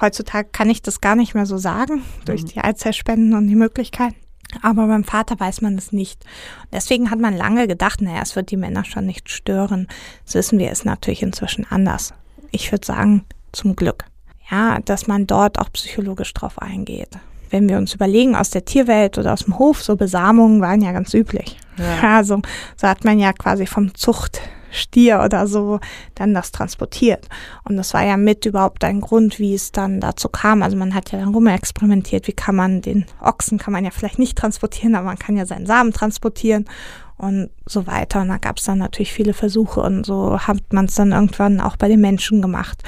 heutzutage kann ich das gar nicht mehr so sagen durch mhm. die Eizellspenden und die Möglichkeiten. Aber beim Vater weiß man es nicht. Deswegen hat man lange gedacht, naja, es wird die Männer schon nicht stören. Das wissen wir, ist natürlich inzwischen anders. Ich würde sagen, zum Glück. Ja, dass man dort auch psychologisch drauf eingeht. Wenn wir uns überlegen, aus der Tierwelt oder aus dem Hof, so Besamungen waren ja ganz üblich. Ja. Also, so hat man ja quasi vom Zucht Stier oder so dann das transportiert. Und das war ja mit überhaupt ein Grund, wie es dann dazu kam. Also man hat ja dann rumexperimentiert, wie kann man den Ochsen, kann man ja vielleicht nicht transportieren, aber man kann ja seinen Samen transportieren. Und so weiter. Und da gab es dann natürlich viele Versuche und so hat man es dann irgendwann auch bei den Menschen gemacht.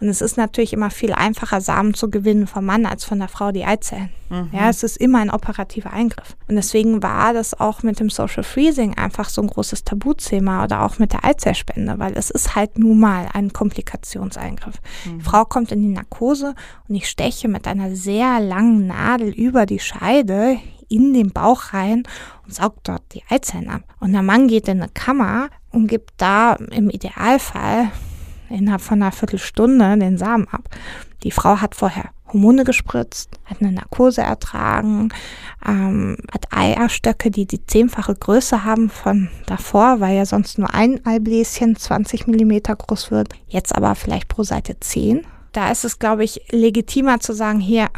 Und es ist natürlich immer viel einfacher, Samen zu gewinnen vom Mann als von der Frau die Eizellen. Mhm. Ja, es ist immer ein operativer Eingriff. Und deswegen war das auch mit dem Social Freezing einfach so ein großes Tabuthema oder auch mit der Eizellspende, weil es ist halt nun mal ein Komplikationseingriff. Mhm. Die Frau kommt in die Narkose und ich steche mit einer sehr langen Nadel über die Scheide in den Bauch rein und saugt dort die Eizellen ab. Und der Mann geht in eine Kammer und gibt da im Idealfall innerhalb von einer Viertelstunde den Samen ab. Die Frau hat vorher Hormone gespritzt, hat eine Narkose ertragen, ähm, hat Eierstöcke, die die zehnfache Größe haben von davor, weil ja sonst nur ein Eibläschen 20 Millimeter groß wird. Jetzt aber vielleicht pro Seite 10. Da ist es, glaube ich, legitimer zu sagen, hier,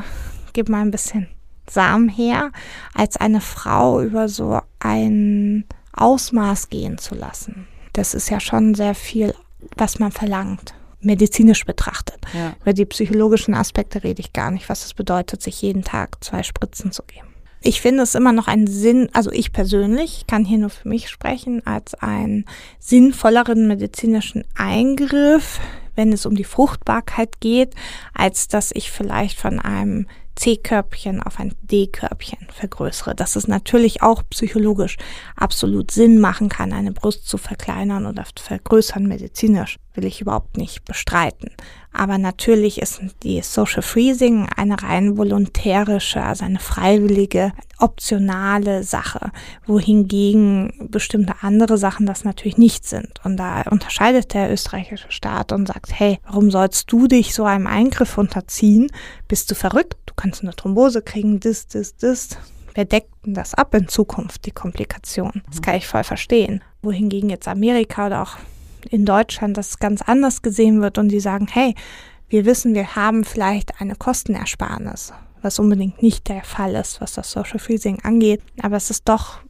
gib mal ein bisschen Samen her, als eine Frau über so ein Ausmaß gehen zu lassen. Das ist ja schon sehr viel, was man verlangt, medizinisch betrachtet. Ja. Über die psychologischen Aspekte rede ich gar nicht, was es bedeutet, sich jeden Tag zwei Spritzen zu geben. Ich finde es immer noch einen Sinn, also ich persönlich kann hier nur für mich sprechen, als einen sinnvolleren medizinischen Eingriff, wenn es um die Fruchtbarkeit geht, als dass ich vielleicht von einem C-Körbchen auf ein D-Körbchen vergrößere. Dass es natürlich auch psychologisch absolut Sinn machen kann, eine Brust zu verkleinern oder vergrößern medizinisch, will ich überhaupt nicht bestreiten. Aber natürlich ist die Social Freezing eine rein volontärische, also eine freiwillige, optionale Sache, wohingegen bestimmte andere Sachen das natürlich nicht sind. Und da unterscheidet der österreichische Staat und sagt, hey, warum sollst du dich so einem Eingriff unterziehen? Bist du verrückt? Du kannst eine Thrombose kriegen, das, das, das. Wer deckt denn das ab in Zukunft, die Komplikation? Das kann ich voll verstehen. Wohingegen jetzt Amerika oder auch in Deutschland das ganz anders gesehen wird und die sagen, hey, wir wissen, wir haben vielleicht eine Kostenersparnis, was unbedingt nicht der Fall ist, was das Social Freezing angeht, aber es ist doch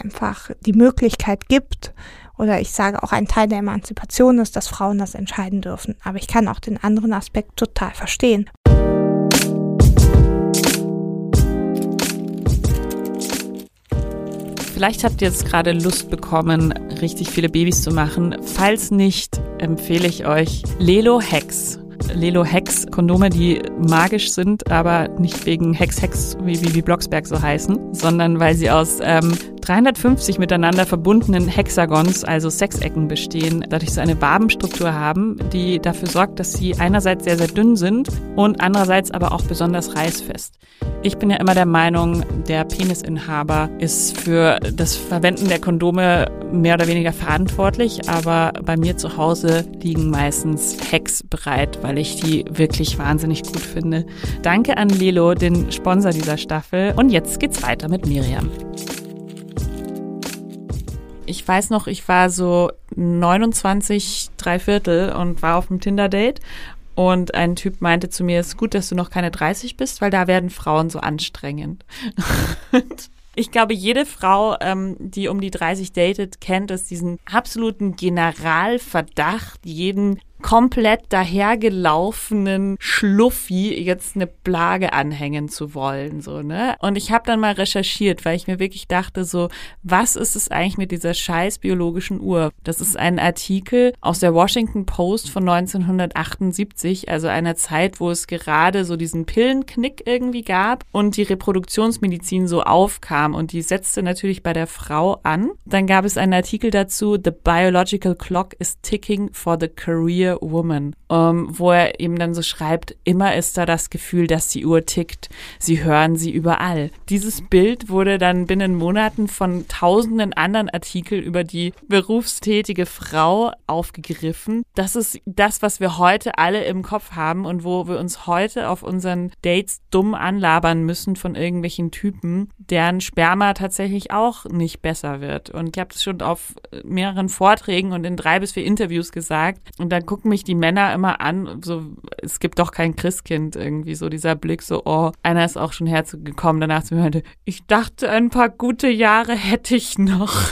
einfach die Möglichkeit gibt, oder ich sage auch ein Teil der Emanzipation ist, dass Frauen das entscheiden dürfen. Aber ich kann auch den anderen Aspekt total verstehen. Vielleicht habt ihr jetzt gerade Lust bekommen, richtig viele Babys zu machen. Falls nicht, empfehle ich euch Lelo Hex. Lelo Hex Kondome, die magisch sind, aber nicht wegen Hex Hex wie wie Blocksberg so heißen, sondern weil sie aus ähm, 350 miteinander verbundenen Hexagons, also Sechsecken bestehen, dadurch so eine Wabenstruktur haben, die dafür sorgt, dass sie einerseits sehr, sehr dünn sind und andererseits aber auch besonders reißfest. Ich bin ja immer der Meinung, der Penisinhaber ist für das Verwenden der Kondome mehr oder weniger verantwortlich, aber bei mir zu Hause liegen meistens Hacks bereit, weil ich die wirklich wahnsinnig gut finde. Danke an Lelo, den Sponsor dieser Staffel. Und jetzt geht's weiter mit Miriam. Ich weiß noch, ich war so 29, drei Viertel und war auf einem Tinder-Date und ein Typ meinte zu mir, es ist gut, dass du noch keine 30 bist, weil da werden Frauen so anstrengend. <laughs> ich glaube, jede Frau, ähm, die um die 30 datet, kennt es, diesen absoluten Generalverdacht, jeden komplett dahergelaufenen Schluffi jetzt eine Plage anhängen zu wollen, so, ne? Und ich habe dann mal recherchiert, weil ich mir wirklich dachte, so, was ist es eigentlich mit dieser scheiß biologischen Uhr? Das ist ein Artikel aus der Washington Post von 1978, also einer Zeit, wo es gerade so diesen Pillenknick irgendwie gab und die Reproduktionsmedizin so aufkam und die setzte natürlich bei der Frau an. Dann gab es einen Artikel dazu, The Biological Clock is Ticking for the Career Woman, ähm, wo er eben dann so schreibt, immer ist da das Gefühl, dass die Uhr tickt. Sie hören sie überall. Dieses Bild wurde dann binnen Monaten von tausenden anderen Artikeln über die berufstätige Frau aufgegriffen. Das ist das, was wir heute alle im Kopf haben und wo wir uns heute auf unseren Dates dumm anlabern müssen von irgendwelchen Typen, deren Sperma tatsächlich auch nicht besser wird. Und ich habe es schon auf mehreren Vorträgen und in drei bis vier Interviews gesagt. Und dann guckt gucken mich die Männer immer an, so, es gibt doch kein Christkind irgendwie, so dieser Blick, so, oh, einer ist auch schon herzugekommen, danach zu mir meinte, ich dachte, ein paar gute Jahre hätte ich noch.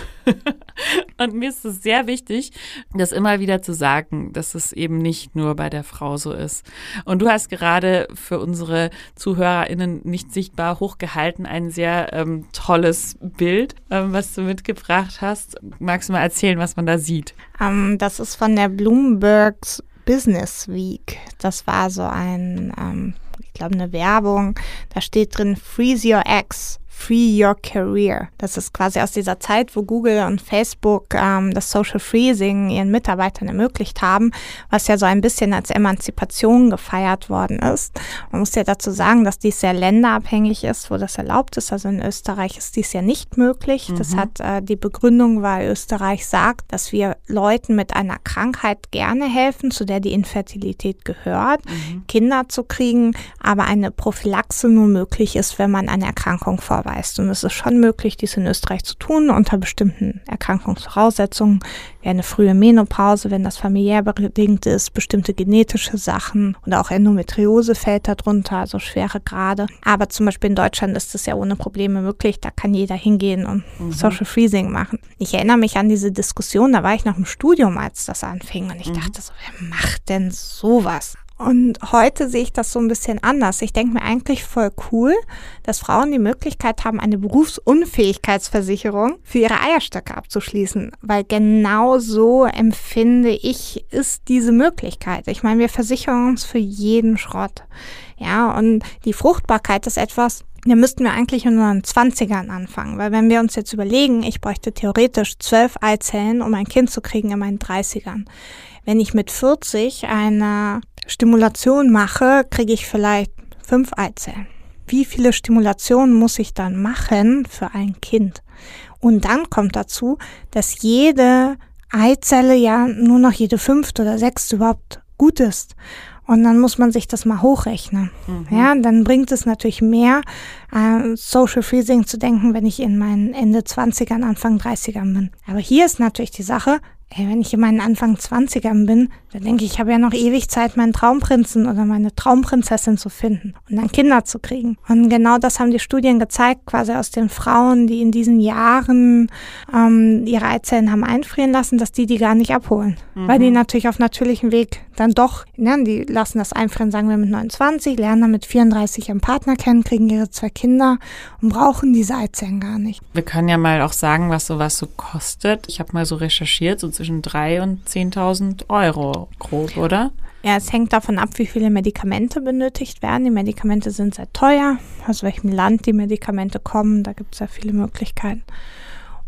Und mir ist es sehr wichtig, das immer wieder zu sagen, dass es eben nicht nur bei der Frau so ist. Und du hast gerade für unsere ZuhörerInnen nicht sichtbar hochgehalten ein sehr ähm, tolles Bild, ähm, was du mitgebracht hast. Magst du mal erzählen, was man da sieht? Um, ähm, das ist von der Bloomberg's Business Week. Das war so ein, ähm, ich glaube, eine Werbung. Da steht drin, Freeze Your Ex. Free Your Career. Das ist quasi aus dieser Zeit, wo Google und Facebook ähm, das Social Freezing ihren Mitarbeitern ermöglicht haben, was ja so ein bisschen als Emanzipation gefeiert worden ist. Man muss ja dazu sagen, dass dies sehr länderabhängig ist, wo das erlaubt ist. Also in Österreich ist dies ja nicht möglich. Mhm. Das hat äh, die Begründung, weil Österreich sagt, dass wir Leuten mit einer Krankheit gerne helfen, zu der die Infertilität gehört, mhm. Kinder zu kriegen, aber eine Prophylaxe nur möglich ist, wenn man eine Erkrankung vorweist nachweist. Und es ist schon möglich, dies in Österreich zu tun, unter bestimmten Erkrankungsvoraussetzungen, wie eine frühe Menopause, wenn das familiär bedingt ist, bestimmte genetische Sachen und auch Endometriose fällt darunter, also schwere Grade. Aber zum Beispiel in Deutschland ist es ja ohne Probleme möglich, da kann jeder hingehen und mhm. Social Freezing machen. Ich erinnere mich an diese Diskussion, da war ich noch im Studium, als das anfing und ich mhm. dachte so, wer macht denn sowas? Und heute sehe ich das so ein bisschen anders. Ich denke mir eigentlich voll cool, dass Frauen die Möglichkeit haben, eine Berufsunfähigkeitsversicherung für ihre Eierstöcke abzuschließen. Weil genau so empfinde ich, ist diese Möglichkeit. Ich meine, wir versichern uns für jeden Schrott. Ja, und die Fruchtbarkeit ist etwas, da müssten wir eigentlich in unseren Zwanzigern anfangen, weil wenn wir uns jetzt überlegen, ich bräuchte theoretisch zwölf Eizellen, um ein Kind zu kriegen in meinen Dreißigern. Wenn ich mit 40 eine Stimulation mache, kriege ich vielleicht fünf Eizellen. Wie viele Stimulationen muss ich dann machen für ein Kind? Und dann kommt dazu, dass jede Eizelle ja nur noch jede fünfte oder sechste überhaupt gut ist. Und dann muss man sich das mal hochrechnen. Mhm. Ja, dann bringt es natürlich mehr, äh, Social Freezing zu denken, wenn ich in meinen Ende 20ern, Anfang 30ern bin. Aber hier ist natürlich die Sache, Ey, wenn ich in meinen Anfang 20ern bin, dann denke ich, ich habe ja noch ewig Zeit, meinen Traumprinzen oder meine Traumprinzessin zu finden und dann Kinder zu kriegen. Und genau das haben die Studien gezeigt, quasi aus den Frauen, die in diesen Jahren ähm, ihre Eizellen haben einfrieren lassen, dass die die gar nicht abholen. Mhm. Weil die natürlich auf natürlichem Weg dann doch, ne, die lassen das einfrieren, sagen wir mit 29, lernen dann mit 34 ihren Partner kennen, kriegen ihre zwei Kinder und brauchen diese Eizellen gar nicht. Wir können ja mal auch sagen, was sowas so kostet. Ich habe mal so recherchiert, so zwischen 3.000 und 10.000 Euro grob, oder? Ja, es hängt davon ab, wie viele Medikamente benötigt werden. Die Medikamente sind sehr teuer, aus welchem Land die Medikamente kommen. Da gibt es ja viele Möglichkeiten.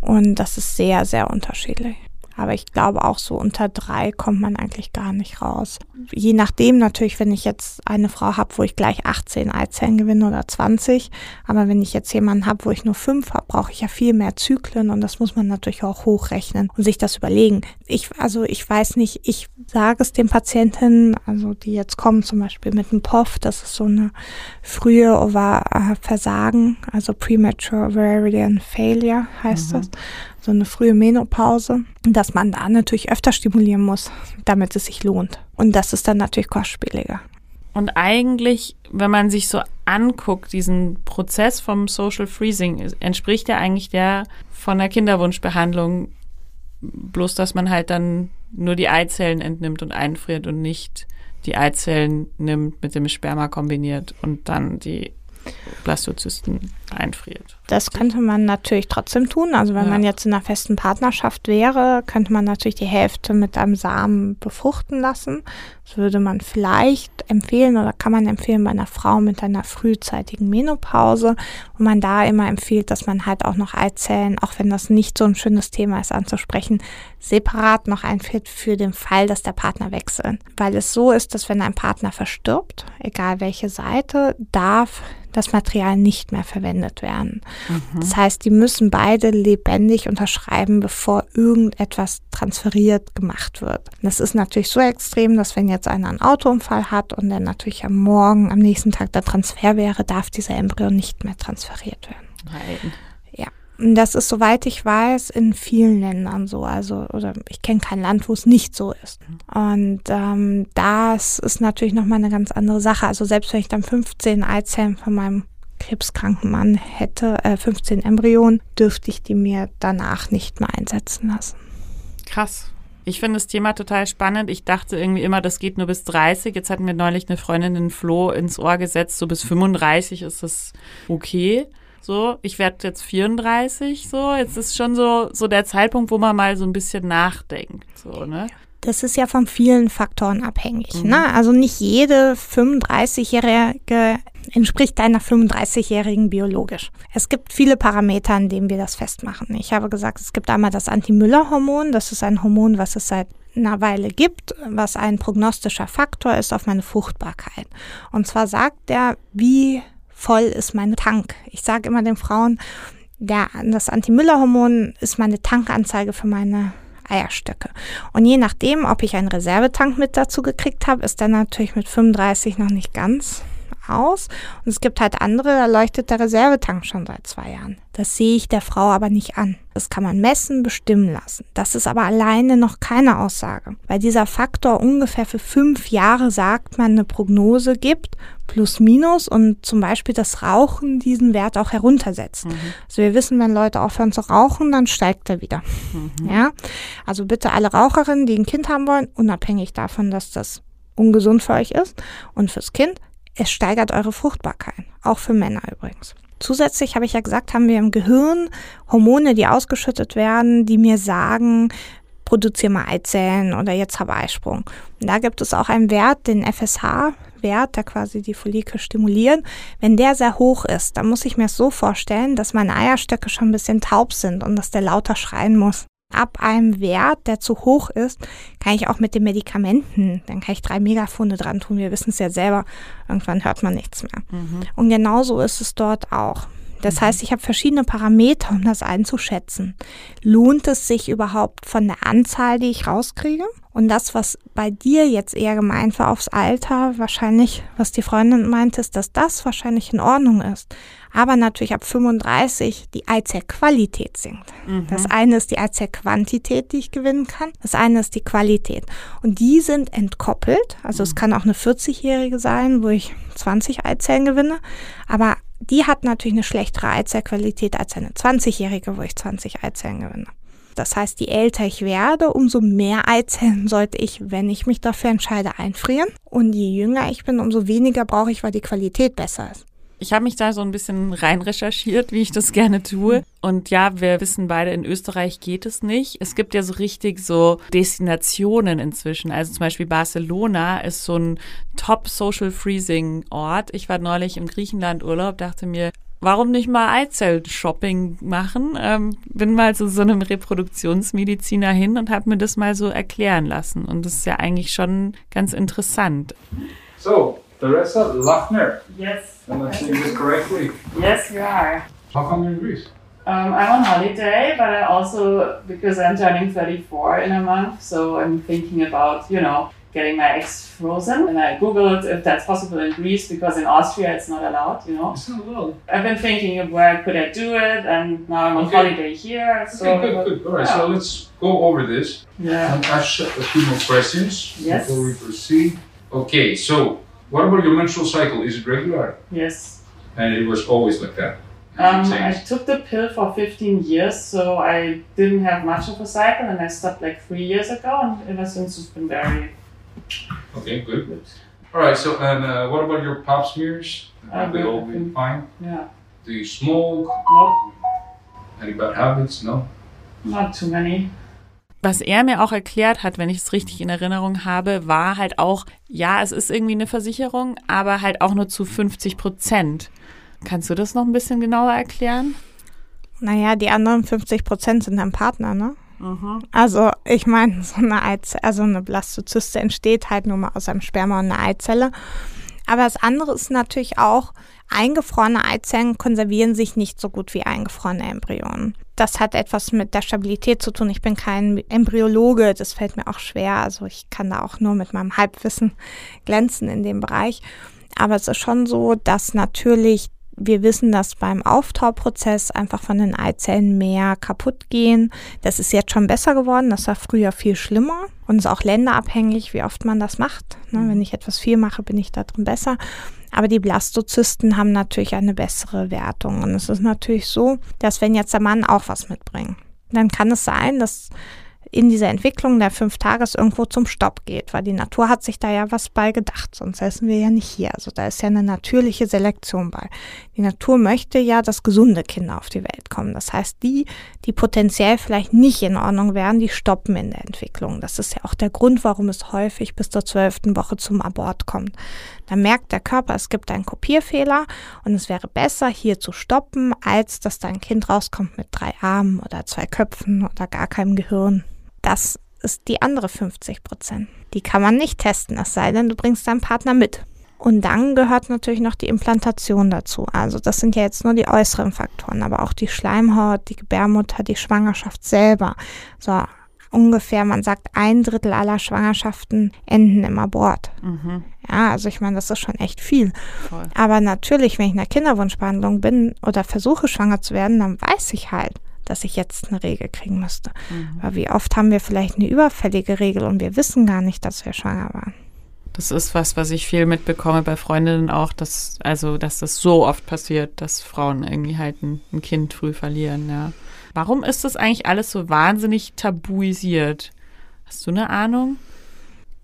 Und das ist sehr, sehr unterschiedlich. Aber ich glaube auch so unter drei kommt man eigentlich gar nicht raus. Je nachdem natürlich, wenn ich jetzt eine Frau habe, wo ich gleich 18 Eizellen gewinne oder 20. Aber wenn ich jetzt jemanden habe, wo ich nur fünf habe, brauche ich ja viel mehr Zyklen und das muss man natürlich auch hochrechnen und sich das überlegen. Ich, also ich weiß nicht, ich sage es den Patientinnen, also die jetzt kommen zum Beispiel mit einem POF, das ist so eine frühe Versagen, also Premature Ovarian Failure heißt mhm. das so eine frühe Menopause, dass man da natürlich öfter stimulieren muss, damit es sich lohnt. Und das ist dann natürlich kostspieliger. Und eigentlich, wenn man sich so anguckt, diesen Prozess vom Social Freezing, entspricht ja eigentlich der von der Kinderwunschbehandlung, bloß dass man halt dann nur die Eizellen entnimmt und einfriert und nicht die Eizellen nimmt, mit dem Sperma kombiniert und dann die Blastozysten einfriert. Das könnte man natürlich trotzdem tun. Also wenn ja. man jetzt in einer festen Partnerschaft wäre, könnte man natürlich die Hälfte mit einem Samen befruchten lassen. Das würde man vielleicht empfehlen oder kann man empfehlen bei einer Frau mit einer frühzeitigen Menopause, wo man da immer empfiehlt, dass man halt auch noch Eizellen, auch wenn das nicht so ein schönes Thema ist anzusprechen, separat noch einführt für den Fall, dass der Partner wechselt. Weil es so ist, dass wenn ein Partner verstirbt, egal welche Seite, darf das Material nicht mehr verwendet werden. Mhm. Das heißt, die müssen beide lebendig unterschreiben, bevor irgendetwas transferiert gemacht wird. Das ist natürlich so extrem, dass wenn jetzt einer einen Autounfall hat und dann natürlich am Morgen, am nächsten Tag der Transfer wäre, darf dieser Embryo nicht mehr transferiert werden. Nein. Ja. Und das ist, soweit ich weiß, in vielen Ländern so. Also, oder ich kenne kein Land, wo es nicht so ist. Und ähm, das ist natürlich nochmal eine ganz andere Sache. Also selbst wenn ich dann 15 Eizellen von meinem krebskranken Mann hätte, äh, 15 Embryonen, dürfte ich die mir danach nicht mehr einsetzen lassen. Krass. Ich finde das Thema total spannend. Ich dachte irgendwie immer, das geht nur bis 30. Jetzt hat mir neulich eine Freundin den Flo ins Ohr gesetzt, so bis 35 ist das okay. So, ich werde jetzt 34, so. Jetzt ist schon so, so der Zeitpunkt, wo man mal so ein bisschen nachdenkt, so, ne? Das ist ja von vielen Faktoren abhängig. Mhm. Ne? Also nicht jede 35-Jährige entspricht deiner 35-Jährigen biologisch. Es gibt viele Parameter, an denen wir das festmachen. Ich habe gesagt, es gibt einmal das Anti-Müller-Hormon. Das ist ein Hormon, was es seit einer Weile gibt, was ein prognostischer Faktor ist auf meine Fruchtbarkeit. Und zwar sagt der, wie voll ist mein Tank. Ich sage immer den Frauen, der, das Anti-Müller-Hormon ist meine Tankanzeige für meine Eierstöcke. Und je nachdem, ob ich einen Reservetank mit dazu gekriegt habe, ist der natürlich mit 35 noch nicht ganz aus. Und es gibt halt andere, da leuchtet der Reservetank schon seit zwei Jahren. Das sehe ich der Frau aber nicht an. Das kann man messen, bestimmen lassen. Das ist aber alleine noch keine Aussage, weil dieser Faktor ungefähr für fünf Jahre sagt man eine Prognose gibt, plus minus und zum Beispiel das Rauchen diesen Wert auch heruntersetzt. Mhm. Also wir wissen, wenn Leute aufhören zu rauchen, dann steigt er wieder. Mhm. Ja, also bitte alle Raucherinnen, die ein Kind haben wollen, unabhängig davon, dass das ungesund für euch ist und fürs Kind, es steigert eure Fruchtbarkeit. Auch für Männer übrigens. Zusätzlich habe ich ja gesagt, haben wir im Gehirn Hormone, die ausgeschüttet werden, die mir sagen, produziere mal Eizellen oder jetzt habe Eisprung. Und da gibt es auch einen Wert, den FSH-Wert, der quasi die Follikel stimulieren. Wenn der sehr hoch ist, dann muss ich mir es so vorstellen, dass meine Eierstöcke schon ein bisschen taub sind und dass der lauter schreien muss. Ab einem Wert, der zu hoch ist, kann ich auch mit den Medikamenten, dann kann ich drei Megafone dran tun. Wir wissen es ja selber, irgendwann hört man nichts mehr. Mhm. Und genauso ist es dort auch. Das heißt, ich habe verschiedene Parameter, um das einzuschätzen. Lohnt es sich überhaupt von der Anzahl, die ich rauskriege? Und das, was bei dir jetzt eher gemeint war aufs Alter, wahrscheinlich, was die Freundin meint, ist, dass das wahrscheinlich in Ordnung ist. Aber natürlich ab 35 die Eizellqualität sinkt. Das eine ist die Eizellquantität, die ich gewinnen kann. Das eine ist die Qualität. Und die sind entkoppelt. Also es kann auch eine 40-Jährige sein, wo ich 20 Eizellen gewinne. Aber die hat natürlich eine schlechtere Eizellqualität als eine 20-Jährige, wo ich 20 Eizellen gewinne. Das heißt, je älter ich werde, umso mehr Eizellen sollte ich, wenn ich mich dafür entscheide, einfrieren. Und je jünger ich bin, umso weniger brauche ich, weil die Qualität besser ist. Ich habe mich da so ein bisschen rein recherchiert, wie ich das gerne tue. Und ja, wir wissen beide, in Österreich geht es nicht. Es gibt ja so richtig so Destinationen inzwischen. Also zum Beispiel Barcelona ist so ein Top Social Freezing Ort. Ich war neulich im Griechenland Urlaub, dachte mir, warum nicht mal Eizell-Shopping machen? Ähm, bin mal zu so einem Reproduktionsmediziner hin und habe mir das mal so erklären lassen. Und das ist ja eigentlich schon ganz interessant. So, Teresa Lachner, Yes, am I saying this correctly? yes, you are. How come you're in Greece? Um, I'm on holiday, but I also, because I'm turning 34 in a month, so I'm thinking about, you know, getting my eggs frozen. And I Googled if that's possible in Greece, because in Austria it's not allowed, you know. It's not allowed. I've been thinking of where could I do it, and now I'm on Okay. holiday here, so. Okay, good, good. All right, so let's go over this Yeah. and ask a few more questions Yes. before we proceed. Okay, so what about your menstrual cycle? Is it regular? Yes. And it was always like that? Um, I took the pill for 15 years, so I didn't have much of a cycle, and I stopped like three years ago, and ever since it's been very Okay, good. good. All right, so and uh, what about your pap smears? Have they all been fine? Yeah. Do you smoke? Nope. Any bad habits? No? Not too many. Was er mir auch erklärt hat, wenn ich es richtig in Erinnerung habe, war halt auch, ja, es ist irgendwie eine Versicherung, aber halt auch nur zu 50 Prozent. Kannst du das noch ein bisschen genauer erklären? Naja, die anderen 50 Prozent sind am Partner, ne? Also ich meine, so eine Eizelle, also eine Blastozyste entsteht halt nur mal aus einem Sperma und einer Eizelle. Aber das andere ist natürlich auch, eingefrorene Eizellen konservieren sich nicht so gut wie eingefrorene Embryonen. Das hat etwas mit der Stabilität zu tun. Ich bin kein Embryologe, das fällt mir auch schwer. Also ich kann da auch nur mit meinem Halbwissen glänzen in dem Bereich. Aber es ist schon so, dass natürlich wir wissen, dass beim Auftauprozess einfach von den Eizellen mehr kaputt gehen. Das ist jetzt schon besser geworden. Das war früher viel schlimmer und ist auch länderabhängig, wie oft man das macht. Ne, wenn ich etwas viel mache, bin ich da drin besser. Aber die Blastozysten haben natürlich eine bessere Wertung. Und es ist natürlich so, dass wenn jetzt der Mann auch was mitbringt, dann kann es sein, dass in dieser Entwicklung der fünf Tages irgendwo zum Stopp geht, weil die Natur hat sich da ja was bei gedacht, sonst essen wir ja nicht hier. Also da ist ja eine natürliche Selektion bei. Die Natur möchte ja, dass gesunde Kinder auf die Welt kommen. Das heißt, die, die potenziell vielleicht nicht in Ordnung wären, die stoppen in der Entwicklung. Das ist ja auch der Grund, warum es häufig bis zur zwölften Woche zum Abort kommt. Da merkt der Körper, es gibt einen Kopierfehler und es wäre besser, hier zu stoppen, als dass dein Kind rauskommt mit drei Armen oder zwei Köpfen oder gar keinem Gehirn. Das ist die andere 50 Prozent. Die kann man nicht testen, es sei denn, du bringst deinen Partner mit. Und dann gehört natürlich noch die Implantation dazu. Also das sind ja jetzt nur die äußeren Faktoren, aber auch die Schleimhaut, die Gebärmutter, die Schwangerschaft selber. So ungefähr, man sagt, ein Drittel aller Schwangerschaften enden im Abort. Mhm. Ja, also ich meine, das ist schon echt viel. Voll. Aber natürlich, wenn ich in der Kinderwunschbehandlung bin oder versuche schwanger zu werden, dann weiß ich halt, dass ich jetzt eine Regel kriegen müsste. Mhm. Aber wie oft haben wir vielleicht eine überfällige Regel und wir wissen gar nicht, dass wir schwanger waren. Das ist was, was ich viel mitbekomme bei Freundinnen auch, dass, also, dass das so oft passiert, dass Frauen irgendwie halt ein, ein Kind früh verlieren, ja. Warum ist das eigentlich alles so wahnsinnig tabuisiert? Hast du eine Ahnung?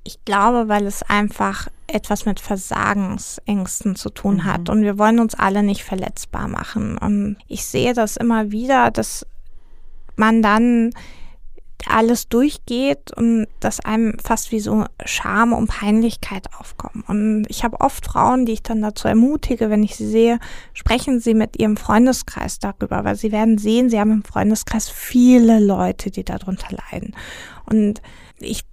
Ich glaube, weil es einfach etwas mit Versagensängsten zu tun mhm. hat und wir wollen uns alle nicht verletzbar machen. Und ich sehe das immer wieder, dass man dann alles durchgeht und dass einem fast wie so Scham und Peinlichkeit aufkommen. Und ich habe oft Frauen, die ich dann dazu ermutige, wenn ich sie sehe, sprechen sie mit ihrem Freundeskreis darüber, weil sie werden sehen, sie haben im Freundeskreis viele Leute, die darunter leiden. Und ich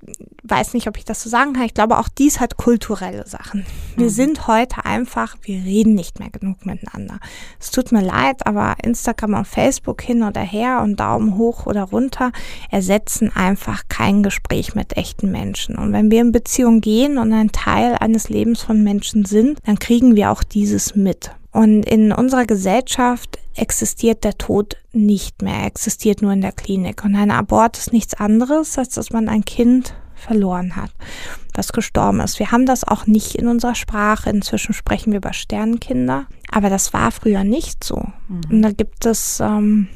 weiß nicht, ob ich das so sagen kann. Ich glaube, auch dies hat kulturelle Sachen. Wir mhm. sind heute einfach, wir reden nicht mehr genug miteinander. Es tut mir leid, aber Instagram und Facebook hin oder her und Daumen hoch oder runter ersetzen einfach kein Gespräch mit echten Menschen. Und wenn wir in Beziehung gehen und ein Teil eines Lebens von Menschen sind, dann kriegen wir auch dieses mit. Und in unserer Gesellschaft existiert der Tod nicht mehr, er existiert nur in der Klinik. Und ein Abort ist nichts anderes, als dass man ein Kind verloren hat, das gestorben ist. Wir haben das auch nicht in unserer Sprache. Inzwischen sprechen wir über Sternenkinder, aber das war früher nicht so. Mhm. Und da gibt es ähm,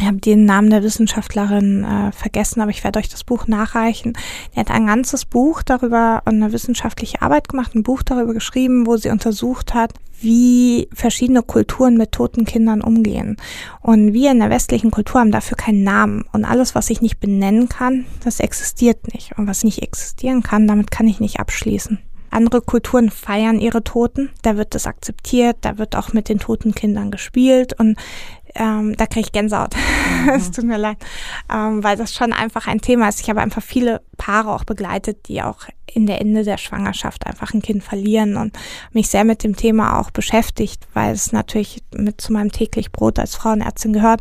ich habe den Namen der Wissenschaftlerin äh, vergessen, aber ich werde euch das Buch nachreichen. Die hat ein ganzes Buch darüber, eine wissenschaftliche Arbeit gemacht, ein Buch darüber geschrieben, wo sie untersucht hat, wie verschiedene Kulturen mit toten Kindern umgehen. Und wir in der westlichen Kultur haben dafür keinen Namen. Und alles, was ich nicht benennen kann, das existiert nicht. Und was nicht existieren kann, damit kann ich nicht abschließen. Andere Kulturen feiern ihre Toten, da wird das akzeptiert, da wird auch mit den toten Kindern gespielt und ähm, da kriege ich Gänsehaut. <laughs> Mhm. es tut mir leid, ähm, weil das schon einfach ein Thema ist. Ich habe einfach viele Paare auch begleitet, die auch in der Ende der Schwangerschaft einfach ein Kind verlieren und mich sehr mit dem Thema auch beschäftigt, weil es natürlich mit zu meinem täglich Brot als Frauenärztin gehört.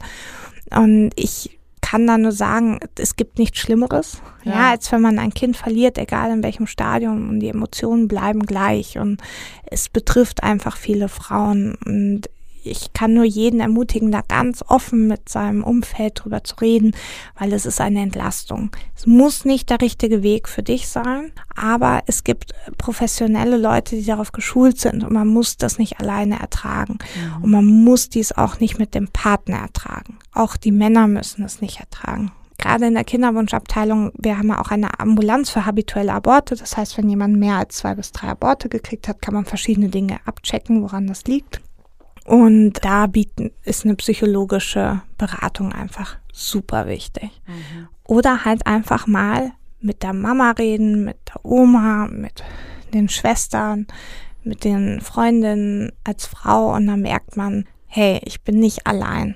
Und ich kann da nur sagen, es gibt nichts Schlimmeres, ja. ja. als wenn man ein Kind verliert, egal in welchem Stadium, und die Emotionen bleiben gleich und es betrifft einfach viele Frauen und ich kann nur jeden ermutigen, da ganz offen mit seinem Umfeld drüber zu reden, weil es ist eine Entlastung. Es muss nicht der richtige Weg für dich sein, aber es gibt professionelle Leute, die darauf geschult sind und man muss das nicht alleine ertragen. Mhm. Und man muss dies auch nicht mit dem Partner ertragen. Auch die Männer müssen es nicht ertragen gerade in der Kinderwunschabteilung, wir haben ja auch eine Ambulanz für habituelle Aborte. Das heißt, wenn jemand mehr als zwei bis drei Aborte gekriegt hat, kann man verschiedene Dinge abchecken, woran das liegt. Und da bieten, ist eine psychologische Beratung einfach super wichtig. Mhm. Oder halt einfach mal mit der Mama reden, mit der Oma, mit den Schwestern, mit den Freundinnen als Frau und dann merkt man, hey, ich bin nicht allein.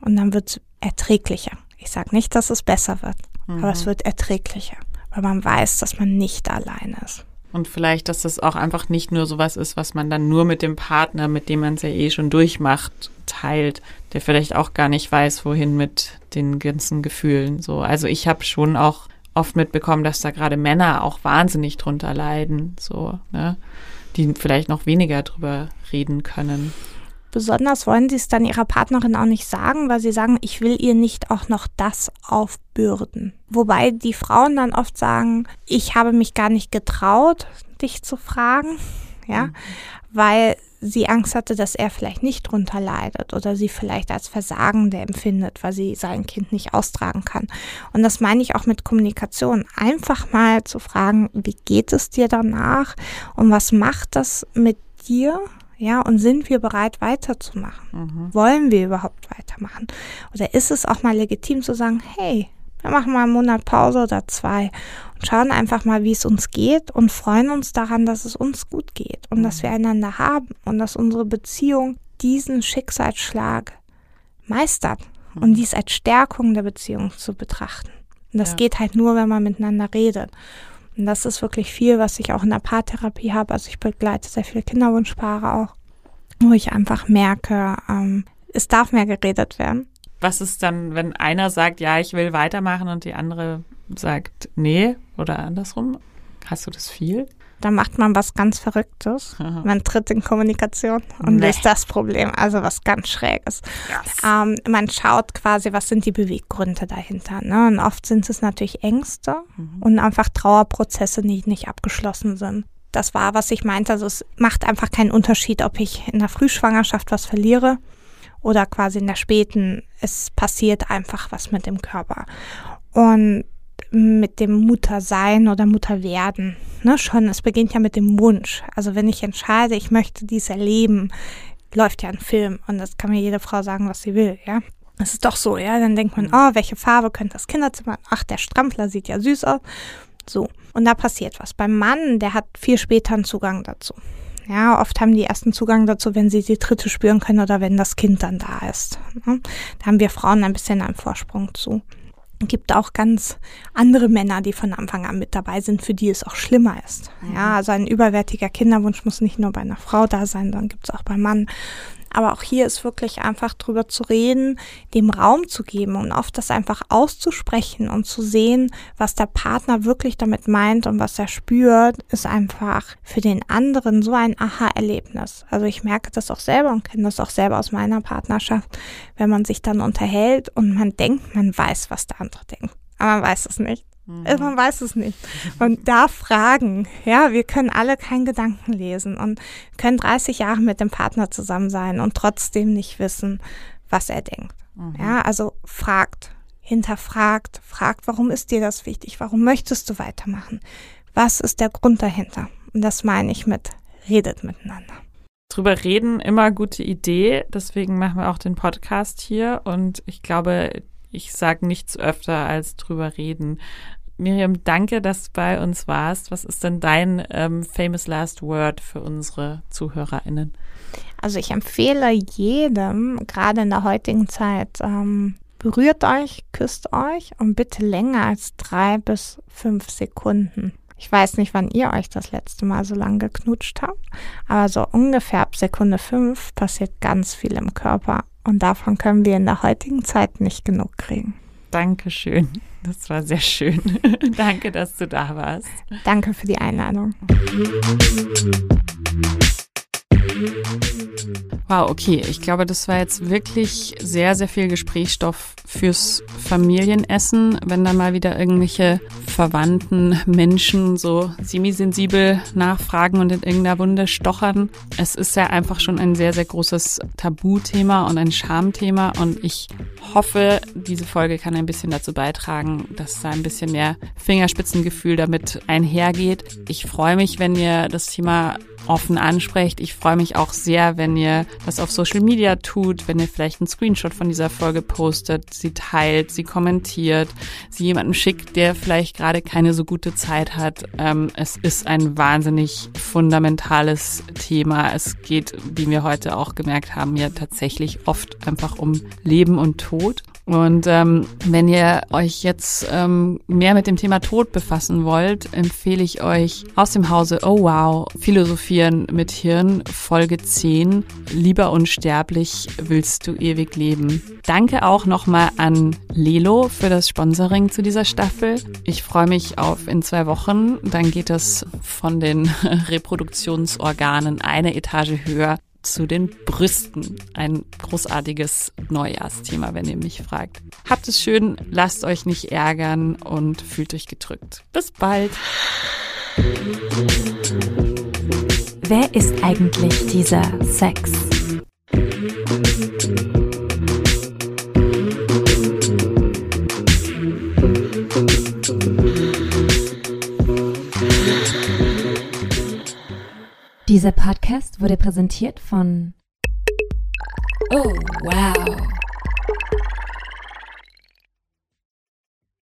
Und dann wird es erträglicher. Ich sage nicht, dass es besser wird, mhm. aber es wird erträglicher, weil man weiß, dass man nicht allein ist. Und vielleicht, dass das auch einfach nicht nur sowas ist, was man dann nur mit dem Partner, mit dem man es ja eh schon durchmacht, teilt, der vielleicht auch gar nicht weiß, wohin mit den ganzen Gefühlen. So, also ich habe schon auch oft mitbekommen, dass da gerade Männer auch wahnsinnig drunter leiden, so, ne, die vielleicht noch weniger drüber reden können. Besonders wollen sie es dann ihrer Partnerin auch nicht sagen, weil sie sagen, ich will ihr nicht auch noch das aufbürden. Wobei die Frauen dann oft sagen, ich habe mich gar nicht getraut, dich zu fragen. <laughs> ja, mhm. weil sie Angst hatte, dass er vielleicht nicht drunter leidet oder sie vielleicht als Versagende empfindet, weil sie sein Kind nicht austragen kann. Und das meine ich auch mit Kommunikation. Einfach mal zu fragen, wie geht es dir danach und was macht das mit dir? Ja, und sind wir bereit weiterzumachen? Mhm. Wollen wir überhaupt weitermachen? Oder ist es auch mal legitim zu sagen, hey, wir machen mal einen Monat Pause oder zwei und schauen einfach mal, wie es uns geht und freuen uns daran, dass es uns gut geht und dass wir mhm. einander haben und dass unsere Beziehung diesen Schicksalsschlag meistert und mhm. dies als Stärkung der Beziehung zu betrachten. Und das ja. geht halt nur, wenn man miteinander redet. Und das ist wirklich viel, was ich auch in der Paartherapie habe. Also ich begleite sehr viele Kinderwunschpaare auch, wo ich einfach merke, ähm, es darf mehr geredet werden was ist dann, wenn einer sagt, ja, ich will weitermachen und die andere sagt, nee oder andersrum? Hast du das viel? Da macht man was ganz Verrücktes. Aha. Man tritt in Kommunikation und nee. löst das Problem. Also was ganz Schräges. Yes. Ähm, man schaut quasi, was sind die Beweggründe dahinter. Ne? Und oft sind es natürlich Ängste mhm. und einfach Trauerprozesse, die nicht abgeschlossen sind. Das war, was ich meinte. Also es macht einfach keinen Unterschied, ob ich in der Frühschwangerschaft was verliere oder quasi in der späten, es passiert einfach was mit dem Körper. Und mit dem Muttersein oder Mutterwerden, ne, schon, es beginnt ja mit dem Wunsch. Also wenn ich entscheide, ich möchte dies erleben, läuft ja ein Film und das kann mir jede Frau sagen, was sie will, ja. Das ist doch so, ja. Dann denkt man, oh, welche Farbe könnte das Kinderzimmer? Ach, der Strampler sieht ja süß aus. So. Und da passiert was. Beim Mann, der hat viel später einen Zugang dazu. Ja, oft haben die ersten Zugang dazu, wenn sie die Dritte spüren können oder wenn das Kind dann da ist. Ne? Da haben wir Frauen ein bisschen einen Vorsprung zu. Es gibt auch ganz andere Männer, die von Anfang an mit dabei sind, für die es auch schlimmer ist. Ja, mhm. also ein überwärtiger Kinderwunsch muss nicht nur bei einer Frau da sein, sondern gibt es auch beim Mann. Aber auch hier ist wirklich einfach drüber zu reden, dem Raum zu geben und oft das einfach auszusprechen und zu sehen, was der Partner wirklich damit meint und was er spürt, ist einfach für den anderen so ein Aha-Erlebnis. Also ich merke das auch selber und kenne das auch selber aus meiner Partnerschaft, wenn man sich dann unterhält und man denkt, man weiß, was der andere denkt. Aber man weiß es nicht. Mhm. Man weiß es nicht. Und da fragen. Ja, wir können alle keinen Gedanken lesen und können 30 Jahre mit dem Partner zusammen sein und trotzdem nicht wissen, was er denkt. Mhm. Ja, also fragt, hinterfragt, fragt, warum ist dir das wichtig? Warum möchtest du weitermachen? Was ist der Grund dahinter? Und das meine ich mit redet miteinander. Drüber reden, immer gute Idee. Deswegen machen wir auch den Podcast hier. Und ich glaube, ich sage nichts öfter als drüber reden. Miriam, danke, dass du bei uns warst. Was ist denn dein ähm, famous last word für unsere ZuhörerInnen? Also ich empfehle jedem, gerade in der heutigen Zeit, ähm, berührt euch, küsst euch und bitte länger als drei bis fünf Sekunden. Ich weiß nicht, wann ihr euch das letzte Mal so lange geknutscht habt, aber so ungefähr ab Sekunde fünf passiert ganz viel im Körper und davon können wir in der heutigen Zeit nicht genug kriegen. Dankeschön. Das war sehr schön. <laughs> Danke, dass du da warst. Danke für die Einladung. Wow, okay. Ich glaube, das war jetzt wirklich sehr, sehr viel Gesprächsstoff fürs Familienessen, wenn da mal wieder irgendwelche verwandten Menschen so semisensibel nachfragen und in irgendeiner Wunde stochern. Es ist ja einfach schon ein sehr, sehr großes Tabuthema und ein Schamthema und ich hoffe, diese Folge kann ein bisschen dazu beitragen, dass da ein bisschen mehr Fingerspitzengefühl damit einhergeht. Ich freue mich, wenn ihr das Thema offen ansprecht. Ich freue mich auch sehr, wenn ihr das auf Social Media tut, wenn ihr vielleicht einen Screenshot von dieser Folge postet, sie teilt, sie kommentiert, sie jemandem schickt, der vielleicht gerade keine so gute Zeit hat. Ähm, es ist ein wahnsinnig fundamentales Thema. Es geht, wie wir heute auch gemerkt haben, ja tatsächlich oft einfach um Leben und Tod. Und ähm, wenn ihr euch jetzt ähm, mehr mit dem Thema Tod befassen wollt, empfehle ich euch aus dem Hause Oh Wow Philosophieren mit Hirn Folge 10 Lieber unsterblich willst du ewig leben. Danke auch nochmal an Lelo für das Sponsoring zu dieser Staffel. Ich freue mich auf in zwei Wochen. Dann geht es von den <laughs> Reproduktionsorganen eine Etage höher zu den Brüsten. Ein großartiges Neujahrsthema, wenn ihr mich fragt. Habt es schön, lasst euch nicht ärgern und fühlt euch gedrückt. Bis bald. Wer ist eigentlich dieser Sex? Dieser Podcast wurde präsentiert von Oh, wow.